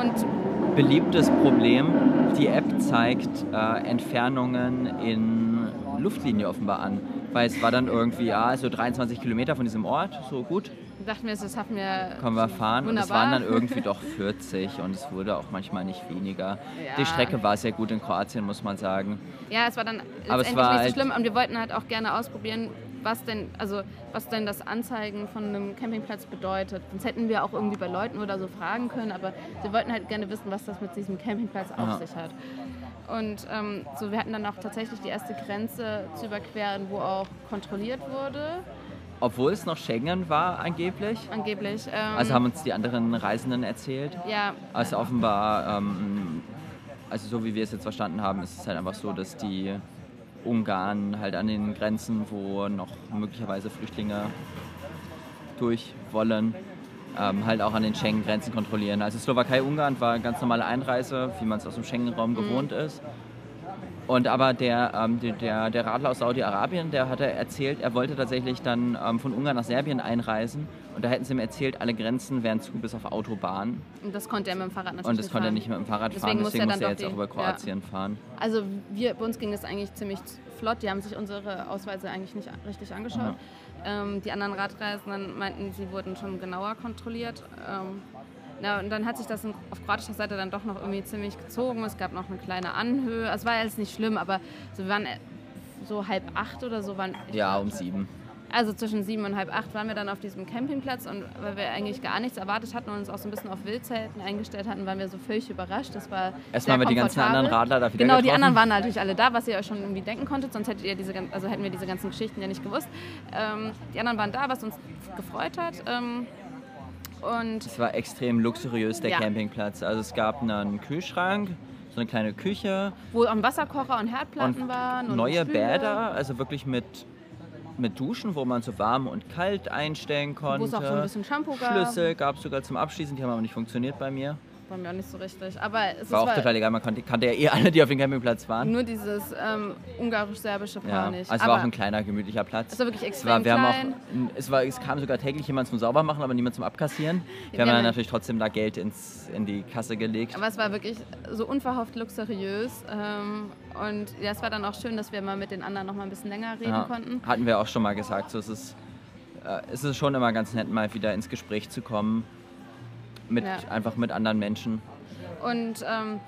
Und Beliebtes Problem, die App zeigt äh, Entfernungen in Luftlinie offenbar an. Weil es war dann irgendwie, ja, so 23 Kilometer von diesem Ort, so gut, dachten wir, das schaffen wir. können wir fahren. Und es Wunderbar. waren dann irgendwie doch 40 und es wurde auch manchmal nicht weniger. Die Ja. Strecke war sehr gut in Kroatien, muss man sagen. Ja, es war dann Aber es war nicht halt- so schlimm und wir wollten halt auch gerne ausprobieren, was denn, also was denn das Anzeigen von einem Campingplatz bedeutet. Sonst hätten wir auch irgendwie bei Leuten oder so fragen können, aber wir wollten halt gerne wissen, was das mit diesem Campingplatz auf Ja. sich hat. Und ähm, so, wir hatten dann auch tatsächlich die erste Grenze zu überqueren, wo auch kontrolliert wurde, Obwohl es noch Schengen war angeblich. angeblich. Ähm, Also haben uns die anderen Reisenden erzählt. ja, Also offenbar, ähm, also so wie wir es jetzt verstanden haben, ist es halt einfach so, dass die Ungarn halt an den Grenzen, wo noch möglicherweise Flüchtlinge durch wollen, ähm, halt auch an den Schengen-Grenzen kontrollieren. Also Slowakei-Ungarn war ganz normale Einreise, wie man es aus dem Schengen-Raum gewohnt ist. Und aber der, ähm, der- der, Radler aus Saudi-Arabien, der hatte erzählt, er wollte tatsächlich dann ähm, von Ungarn nach Serbien einreisen. Und da hätten sie ihm erzählt, alle Grenzen wären zu bis auf Autobahn. und das konnte er mit dem Fahrrad natürlich Und das nicht konnte er fahren. nicht mit dem Fahrrad Deswegen fahren, deswegen er musste er dann jetzt doch auch über Kroatien fahren. Also wir, bei uns ging das eigentlich ziemlich flott. Die haben sich unsere Ausweise eigentlich nicht richtig angeschaut. Ähm, die anderen Radreisenden meinten, sie wurden schon genauer kontrolliert. Ja, und dann hat sich das auf kroatischer Seite dann doch noch irgendwie ziemlich gezogen. Es gab noch eine kleine Anhöhe. Es war alles nicht schlimm, aber so wir waren äh, so halb acht oder so waren. Ja, um sieben. Also zwischen sieben und halb acht waren wir dann auf diesem Campingplatz und weil wir eigentlich gar nichts erwartet hatten und uns auch so ein bisschen auf Wildzelten eingestellt hatten, waren wir so völlig überrascht. Das war Erstmal haben wir die ganzen anderen Radler da wieder Genau, die getroffen. anderen waren natürlich alle da, was ihr euch schon irgendwie denken konntet, sonst hättet ihr diese, also hätten wir diese ganzen Geschichten ja nicht gewusst. Ähm, die anderen waren da, was uns gefreut hat. Ähm, und Es war extrem luxuriös, der Ja. Campingplatz. Also es gab einen Kühlschrank, so eine kleine Küche wo am Wasserkocher und Herdplatten und waren. Und neue Stühle, Bäder, also wirklich mit, mit Duschen, wo man so warm und kalt einstellen konnte. Wo es auch so ein bisschen Shampoo gab. Schlüssel gab es sogar zum Abschließen, die haben aber nicht funktioniert bei mir. War mir auch nicht so richtig. Aber es War auch war total egal, man konnte, kannte ja eh alle, die auf dem Campingplatz waren. nur dieses ähm, ungarisch-serbische Paar Ja, nicht. also es war auch ein kleiner, gemütlicher Platz. es war wirklich Es, war, extrem wir haben klein. auch, es, war, es kam sogar täglich jemand zum Saubermachen, aber niemand zum Abkassieren. Wir Wir haben dann ja- natürlich trotzdem da Geld ins, in die Kasse gelegt. Aber es war wirklich so unverhofft luxuriös. Ähm, und ja, es war dann auch schön, dass wir mal mit den anderen noch mal ein bisschen länger reden Ja, konnten. Hatten wir auch schon mal gesagt. So, es, ist, äh, es ist schon immer ganz nett, mal wieder ins Gespräch zu kommen. Mit, Ja. Einfach mit anderen Menschen. Und ähm,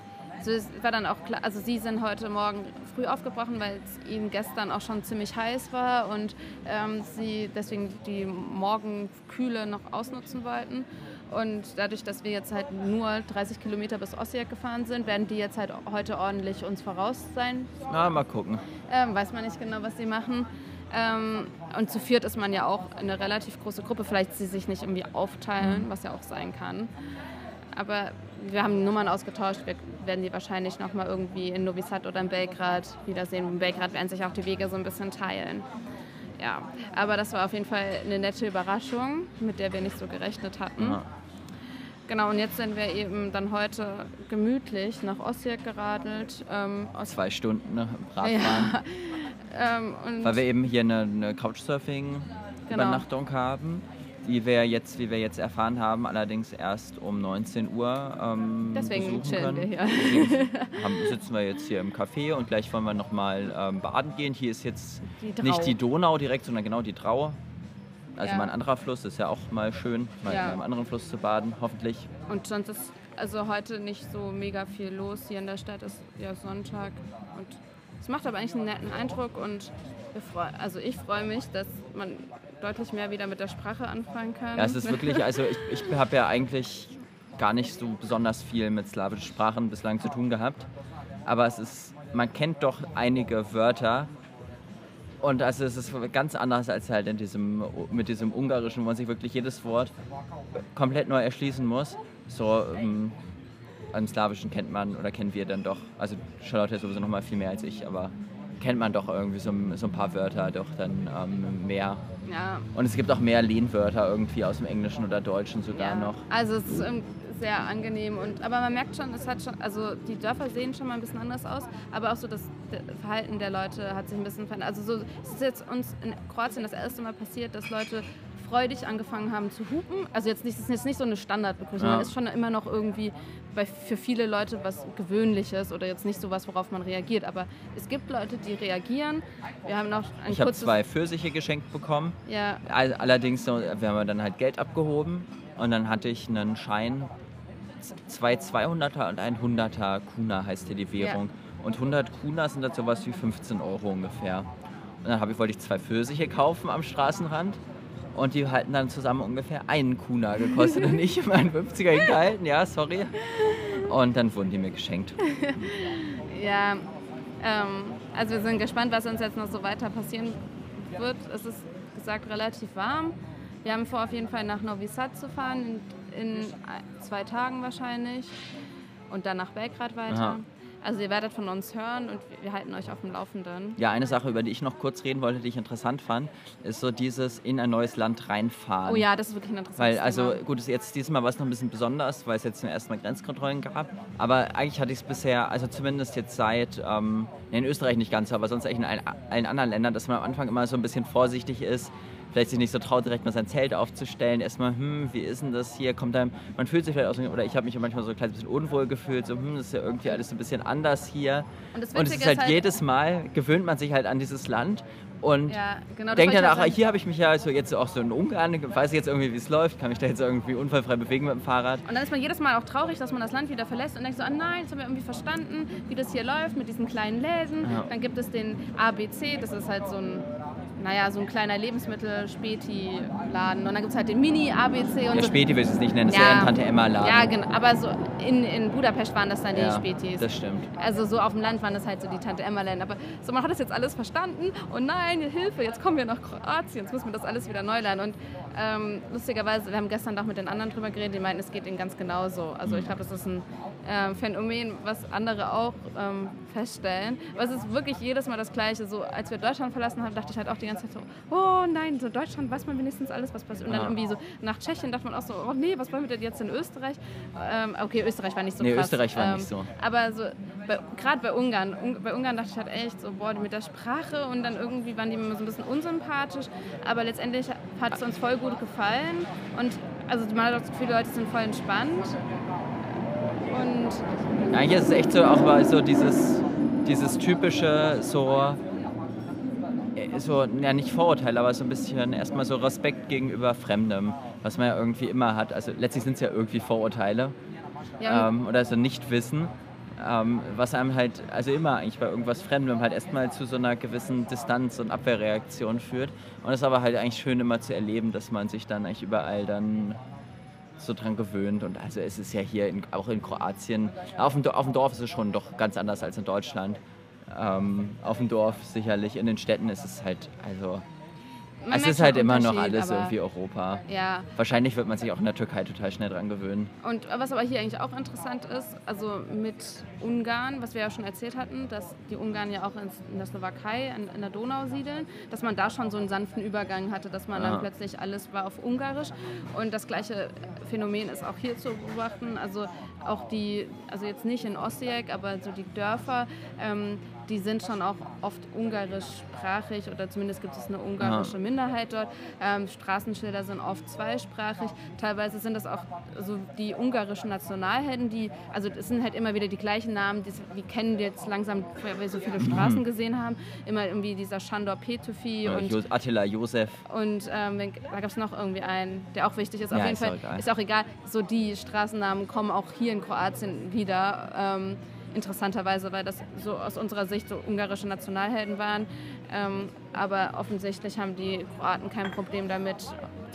so war dann auch klar, also sie sind heute Morgen früh aufgebrochen, weil es ihnen gestern auch schon ziemlich heiß war und ähm, sie deswegen die Morgenkühle noch ausnutzen wollten. Und dadurch, dass wir jetzt halt nur 30 Kilometer bis Osijek gefahren sind, werden die jetzt halt heute ordentlich uns voraus sein. Na, mal gucken. Ähm, weiß man nicht genau, was sie machen. Ähm, und zu viert ist man ja auch eine relativ große Gruppe. Vielleicht sie sich nicht irgendwie aufteilen, was ja auch sein kann. Aber wir haben Nummern ausgetauscht. Wir werden die wahrscheinlich noch mal irgendwie in Novi Sad oder in Belgrad wiedersehen. In Belgrad werden sich auch die Wege so ein bisschen teilen. Ja, aber das war auf jeden Fall eine nette Überraschung, mit der wir nicht so gerechnet hatten. Ja. Genau, und jetzt sind wir eben dann heute gemütlich nach Osijek geradelt. Ähm, Zwei Stunden ne, Radfahren. ja, ähm, Weil wir eben hier eine, eine Genau. Couchsurfing-Übernachtung haben. Die wir jetzt, wie wir jetzt erfahren haben, allerdings erst um 19 Uhr ähm, Deswegen besuchen chillen können. wir hier. Haben, sitzen wir jetzt hier im Café und gleich wollen wir nochmal ähm, baden gehen. Hier ist jetzt Die nicht die Donau direkt, sondern genau die Drau. Also Ja. mal ein anderer Fluss, ist ja auch mal schön, mal Ja. in einem anderen Fluss zu baden, hoffentlich. Und sonst ist also heute nicht so mega viel los hier in der Stadt. ist ja Sonntag und es macht aber eigentlich einen netten Eindruck und freu, also ich freue mich, dass man deutlich mehr wieder mit der Sprache anfangen kann. Ja, es ist wirklich, also ich, ich habe ja eigentlich gar nicht so besonders viel mit slawischen Sprachen bislang zu tun gehabt. Aber es ist, man kennt doch einige Wörter, Und also es ist ganz anders als halt in diesem, mit diesem Ungarischen, wo man sich wirklich jedes Wort komplett neu erschließen muss. So ähm, im Slawischen kennt man oder kennen wir dann doch, also Charlotte ist sowieso noch mal viel mehr als ich, aber kennt man doch irgendwie so, so ein paar Wörter doch dann ähm, mehr. Ja. Und es gibt auch mehr Lehnwörter irgendwie aus dem Englischen oder Deutschen sogar ja. noch. Also es ist ähm, sehr angenehm und aber man merkt schon, es hat schon, also die Dörfer sehen schon mal ein bisschen anders aus, aber auch so das Verhalten der Leute hat sich ein bisschen verändert. Also so es ist jetzt uns in Kroatien das erste Mal passiert, dass Leute freudig angefangen haben zu hupen. Also jetzt nicht, das ist jetzt nicht so eine Standardbegrüßung. Ja. Man ist schon immer noch irgendwie bei, für viele Leute was Gewöhnliches oder jetzt nicht so was, worauf man reagiert. Aber es gibt Leute, die reagieren. Wir haben noch ein Ich habe zwei Pfirsiche geschenkt bekommen. Ja. Allerdings, wir haben dann halt Geld abgehoben und dann hatte ich einen Schein, zwei 200er und ein 100er Kuna heißt hier die Währung. Ja. Und 100 Kuna sind dann sowas wie 15 Euro ungefähr. Und dann ich, wollte ich zwei Pfirsiche kaufen am Straßenrand und die halten dann zusammen ungefähr einen Kuna gekostet und ich meinen 50er hingehalten, ja, sorry. Und dann wurden die mir geschenkt. ja, ähm, also wir sind gespannt, was uns jetzt noch so weiter passieren wird. Es ist gesagt relativ warm. Wir haben vor, auf jeden Fall nach Novi Sad zu fahren, in, in zwei Tagen wahrscheinlich. Und dann nach Belgrad weiter. Aha. Also ihr werdet von uns hören und wir halten euch auf dem Laufenden. Ja, eine Sache, über die ich noch kurz reden wollte, die ich interessant fand, ist so dieses in ein neues Land reinfahren. Oh ja, das ist wirklich ein interessantes Weil, also gut, jetzt diesmal war es noch ein bisschen besonders, weil es jetzt zum ersten Mal Grenzkontrollen gab. Aber eigentlich hatte ich es bisher, also zumindest jetzt seit, ähm, in Österreich nicht ganz, aber sonst eigentlich in allen, allen anderen Ländern, dass man am Anfang immer so ein bisschen vorsichtig ist, vielleicht sich nicht so traut, direkt mal sein Zelt aufzustellen. Erstmal, hm, wie ist denn das hier? Kommt einem, man fühlt sich vielleicht aus, oder ich habe mich manchmal so ein kleines bisschen unwohl gefühlt, so, hm, das ist ja irgendwie alles ein bisschen anders hier. Und, das und es ist halt, halt jedes Mal, gewöhnt man sich halt an dieses Land und ja, genau, denkt dann auch, hier habe ich mich ja so jetzt auch so in Ungarn, weiß jetzt irgendwie, wie es läuft, kann mich da jetzt irgendwie unfallfrei bewegen mit dem Fahrrad. Und dann ist man jedes Mal auch traurig, dass man das Land wieder verlässt und denkt so, ah nein, jetzt haben wir irgendwie verstanden, wie das hier läuft mit diesen kleinen Läden. Ja. Dann gibt es den ABC, das ist halt so ein naja, so ein kleiner Lebensmittel-Späti-Laden. Und dann gibt es halt den Mini-ABC. und Ja, so. Späti will ich es nicht nennen, das ja, ist ja ein Tante-Emma-Laden. Ja, genau. Aber so in, in Budapest waren das dann die ja, Spätis. das stimmt. Also so auf dem Land waren das halt so die Tante-Emma-Läden. Aber so, man hat das jetzt alles verstanden. Und nein, Hilfe, jetzt kommen wir nach Kroatien. Jetzt müssen wir das alles wieder neu lernen. Und ähm, lustigerweise, wir haben gestern noch mit den anderen drüber geredet, die meinten, es geht ihnen ganz genauso. Also ich glaube, das ist ein äh, Phänomen, was andere auch ähm, feststellen. Aber es ist wirklich jedes Mal das Gleiche. So, als wir Deutschland verlassen haben, dachte ich halt auch die ganze Zeit so, oh nein, so Deutschland weiß man wenigstens alles, was passiert. Und dann irgendwie so nach Tschechien dachte man auch so, oh nee, was wollen wir denn jetzt in Österreich? Ähm, okay, Österreich war nicht so nee, krass. Österreich war ähm, nicht so. Aber so, gerade bei Ungarn, Un bei Ungarn dachte ich halt echt so, boah, mit der Sprache und dann irgendwie waren die immer so ein bisschen unsympathisch. Aber letztendlich hat es uns voll gut gefallen. Und also man hat auch das Gefühl, die Leute sind voll entspannt. Und Eigentlich ist es echt so auch so dieses, dieses typische so so, ja nicht Vorurteil, aber so ein bisschen erstmal so Respekt gegenüber Fremdem, was man ja irgendwie immer hat. Also letztlich sind es ja irgendwie Vorurteile ja. ähm, oder so Nichtwissen, ähm, was einem halt, also immer eigentlich bei irgendwas Fremdem halt erstmal zu so einer gewissen Distanz und Abwehrreaktion führt. Und es ist aber halt eigentlich schön immer zu erleben, dass man sich dann eigentlich überall dann so dran gewöhnt. Und also es ist ja hier in, auch in Kroatien, auf dem, auf dem Dorf ist es schon doch ganz anders als in Deutschland. Ähm, auf dem Dorf sicherlich, in den Städten ist es halt, also man es ist halt immer noch alles irgendwie Europa. Ja. Wahrscheinlich wird man sich auch in der Türkei total schnell dran gewöhnen. Und was aber hier eigentlich auch interessant ist, also mit Ungarn, was wir ja schon erzählt hatten, dass die Ungarn ja auch in der Slowakei, in, der Donau siedeln, dass man da schon so einen sanften Übergang hatte, dass man ja. dann plötzlich alles war auf Ungarisch. Und das gleiche Phänomen ist auch hier zu beobachten. Also auch die, also jetzt nicht in Osijek, aber so die Dörfer, ähm, die sind schon auch oft ungarischsprachig oder zumindest gibt es eine ungarische Minderheit dort. Ähm, Straßenschilder sind oft zweisprachig. Teilweise sind das auch so die ungarischen Nationalhelden, die, also es sind halt immer wieder die gleichen Namen, die, die kennen jetzt langsam, weil wir so viele Straßen mhm. gesehen haben. Immer irgendwie dieser Shandor Petufi ja, und Attila Josef. Und ähm, da gab es noch irgendwie einen, der auch wichtig ist. Auf ja, jeden ist Fall auch ist auch egal. So die Straßennamen kommen auch hier in Kroatien wieder. Ähm, interessanterweise, weil das so aus unserer Sicht so ungarische Nationalhelden waren. Ähm, aber offensichtlich haben die Kroaten kein Problem damit.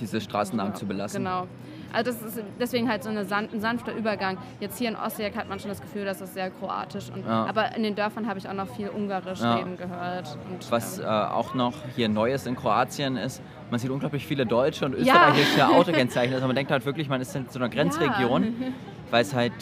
Diese Straßennamen ja, zu belassen. Genau. Also das ist deswegen halt so eine san ein sanfter Übergang. Jetzt hier in Osijek hat man schon das Gefühl, dass das sehr kroatisch und Ja. aber in den Dörfern habe ich auch noch viel Ungarisch Ja. reden gehört. Und, Was ähm, äh, auch noch hier Neues in Kroatien ist, man sieht unglaublich viele deutsche und Ja. österreichische Autokennzeichen. Also man denkt halt wirklich, man ist in so einer Grenzregion, weil es halt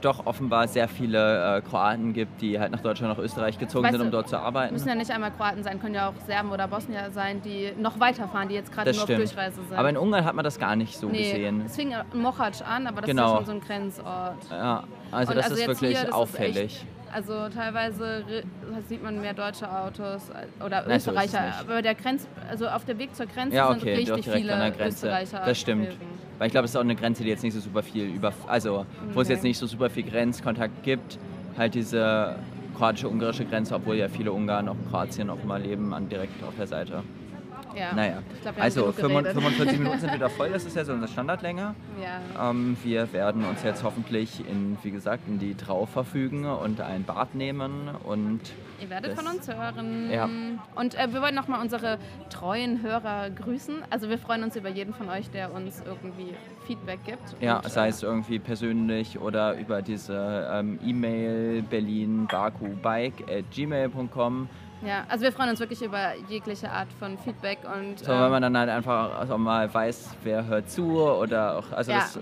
doch offenbar sehr viele äh, Kroaten gibt, die halt nach Deutschland, nach Österreich gezogen Weißt sind, um dort zu arbeiten. müssen ja nicht einmal Kroaten sein, können ja auch Serben oder Bosnier sein, die noch weiterfahren, die jetzt gerade nur stimmt. auf Durchreise sind. Aber in Ungarn hat man das gar nicht so nee, gesehen. es fing in Mochac an, aber das Genau. ist ja schon so ein Grenzort. Ja, also Und das also ist wirklich hier, das ist auffällig. echt- Also teilweise sieht man mehr deutsche Autos als- oder Nein, so ist Österreicher. nicht. aber der Grenz, also auf der Weg zur Grenze Ja, sind okay, doch richtig viele an der Grenze. Österreicher. Das stimmt. gewesen. Weil ich glaube, es ist auch eine Grenze, die jetzt nicht so super viel über, also wo es Okay. jetzt nicht so super viel Grenzkontakt gibt, halt diese kroatische-ungarische Grenze, obwohl ja viele Ungarn auch in Kroatien auch mal leben, an, direkt auf der Seite. Ja. Naja, glaub, also genug 45 geredet. 45 Minuten sind wieder voll, das ist ja so unsere Standardlänge. Ja. Ähm, wir werden uns jetzt hoffentlich in, wie gesagt, in die Trau verfügen und ein Bad nehmen und Ihr werdet von uns hören. Ja. Und äh, wir wollen nochmal unsere treuen Hörer grüßen. Also wir freuen uns über jeden von euch, der uns irgendwie Feedback gibt. ja, Und, sei äh, es irgendwie persönlich oder über diese ähm, E-Mail berlinbakubike@gmail.com. Ja, also wir freuen uns wirklich über jegliche Art von Feedback und So, ähm, wenn man dann halt einfach also mal weiß, wer hört zu oder auch, also Ja. das,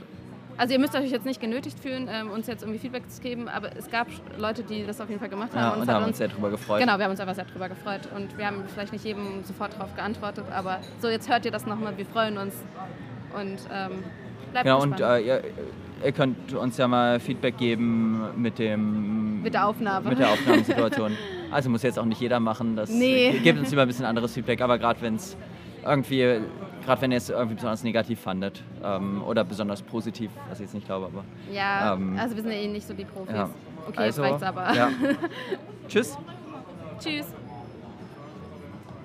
Also ihr müsst euch jetzt nicht genötigt fühlen, ähm, uns jetzt irgendwie Feedback zu geben, aber es gab Leute, die das auf jeden Fall gemacht haben. ja, und und haben uns, sehr drüber gefreut. genau, wir haben uns einfach sehr drüber gefreut und wir haben vielleicht nicht jedem sofort darauf geantwortet, aber so jetzt hört ihr das nochmal, wir freuen uns und ähm, bleibt Genau, und gespannt. äh, ihr, ihr könnt uns ja mal Feedback geben mit dem Mit der Aufnahme. mit der Aufnahmesituation. also muss jetzt auch nicht jeder machen. Das Nee. gebt uns lieber ein bisschen anderes Feedback, aber gerade wenn es irgendwie, gerade wenn ihr es irgendwie besonders negativ fandet ähm, oder besonders positiv, was ich jetzt nicht glaube, aber ja, ähm, also wir sind ja eh nicht so die Profis. ja. Okay, also, jetzt reicht's aber. Ja. Tschüss. Tschüss.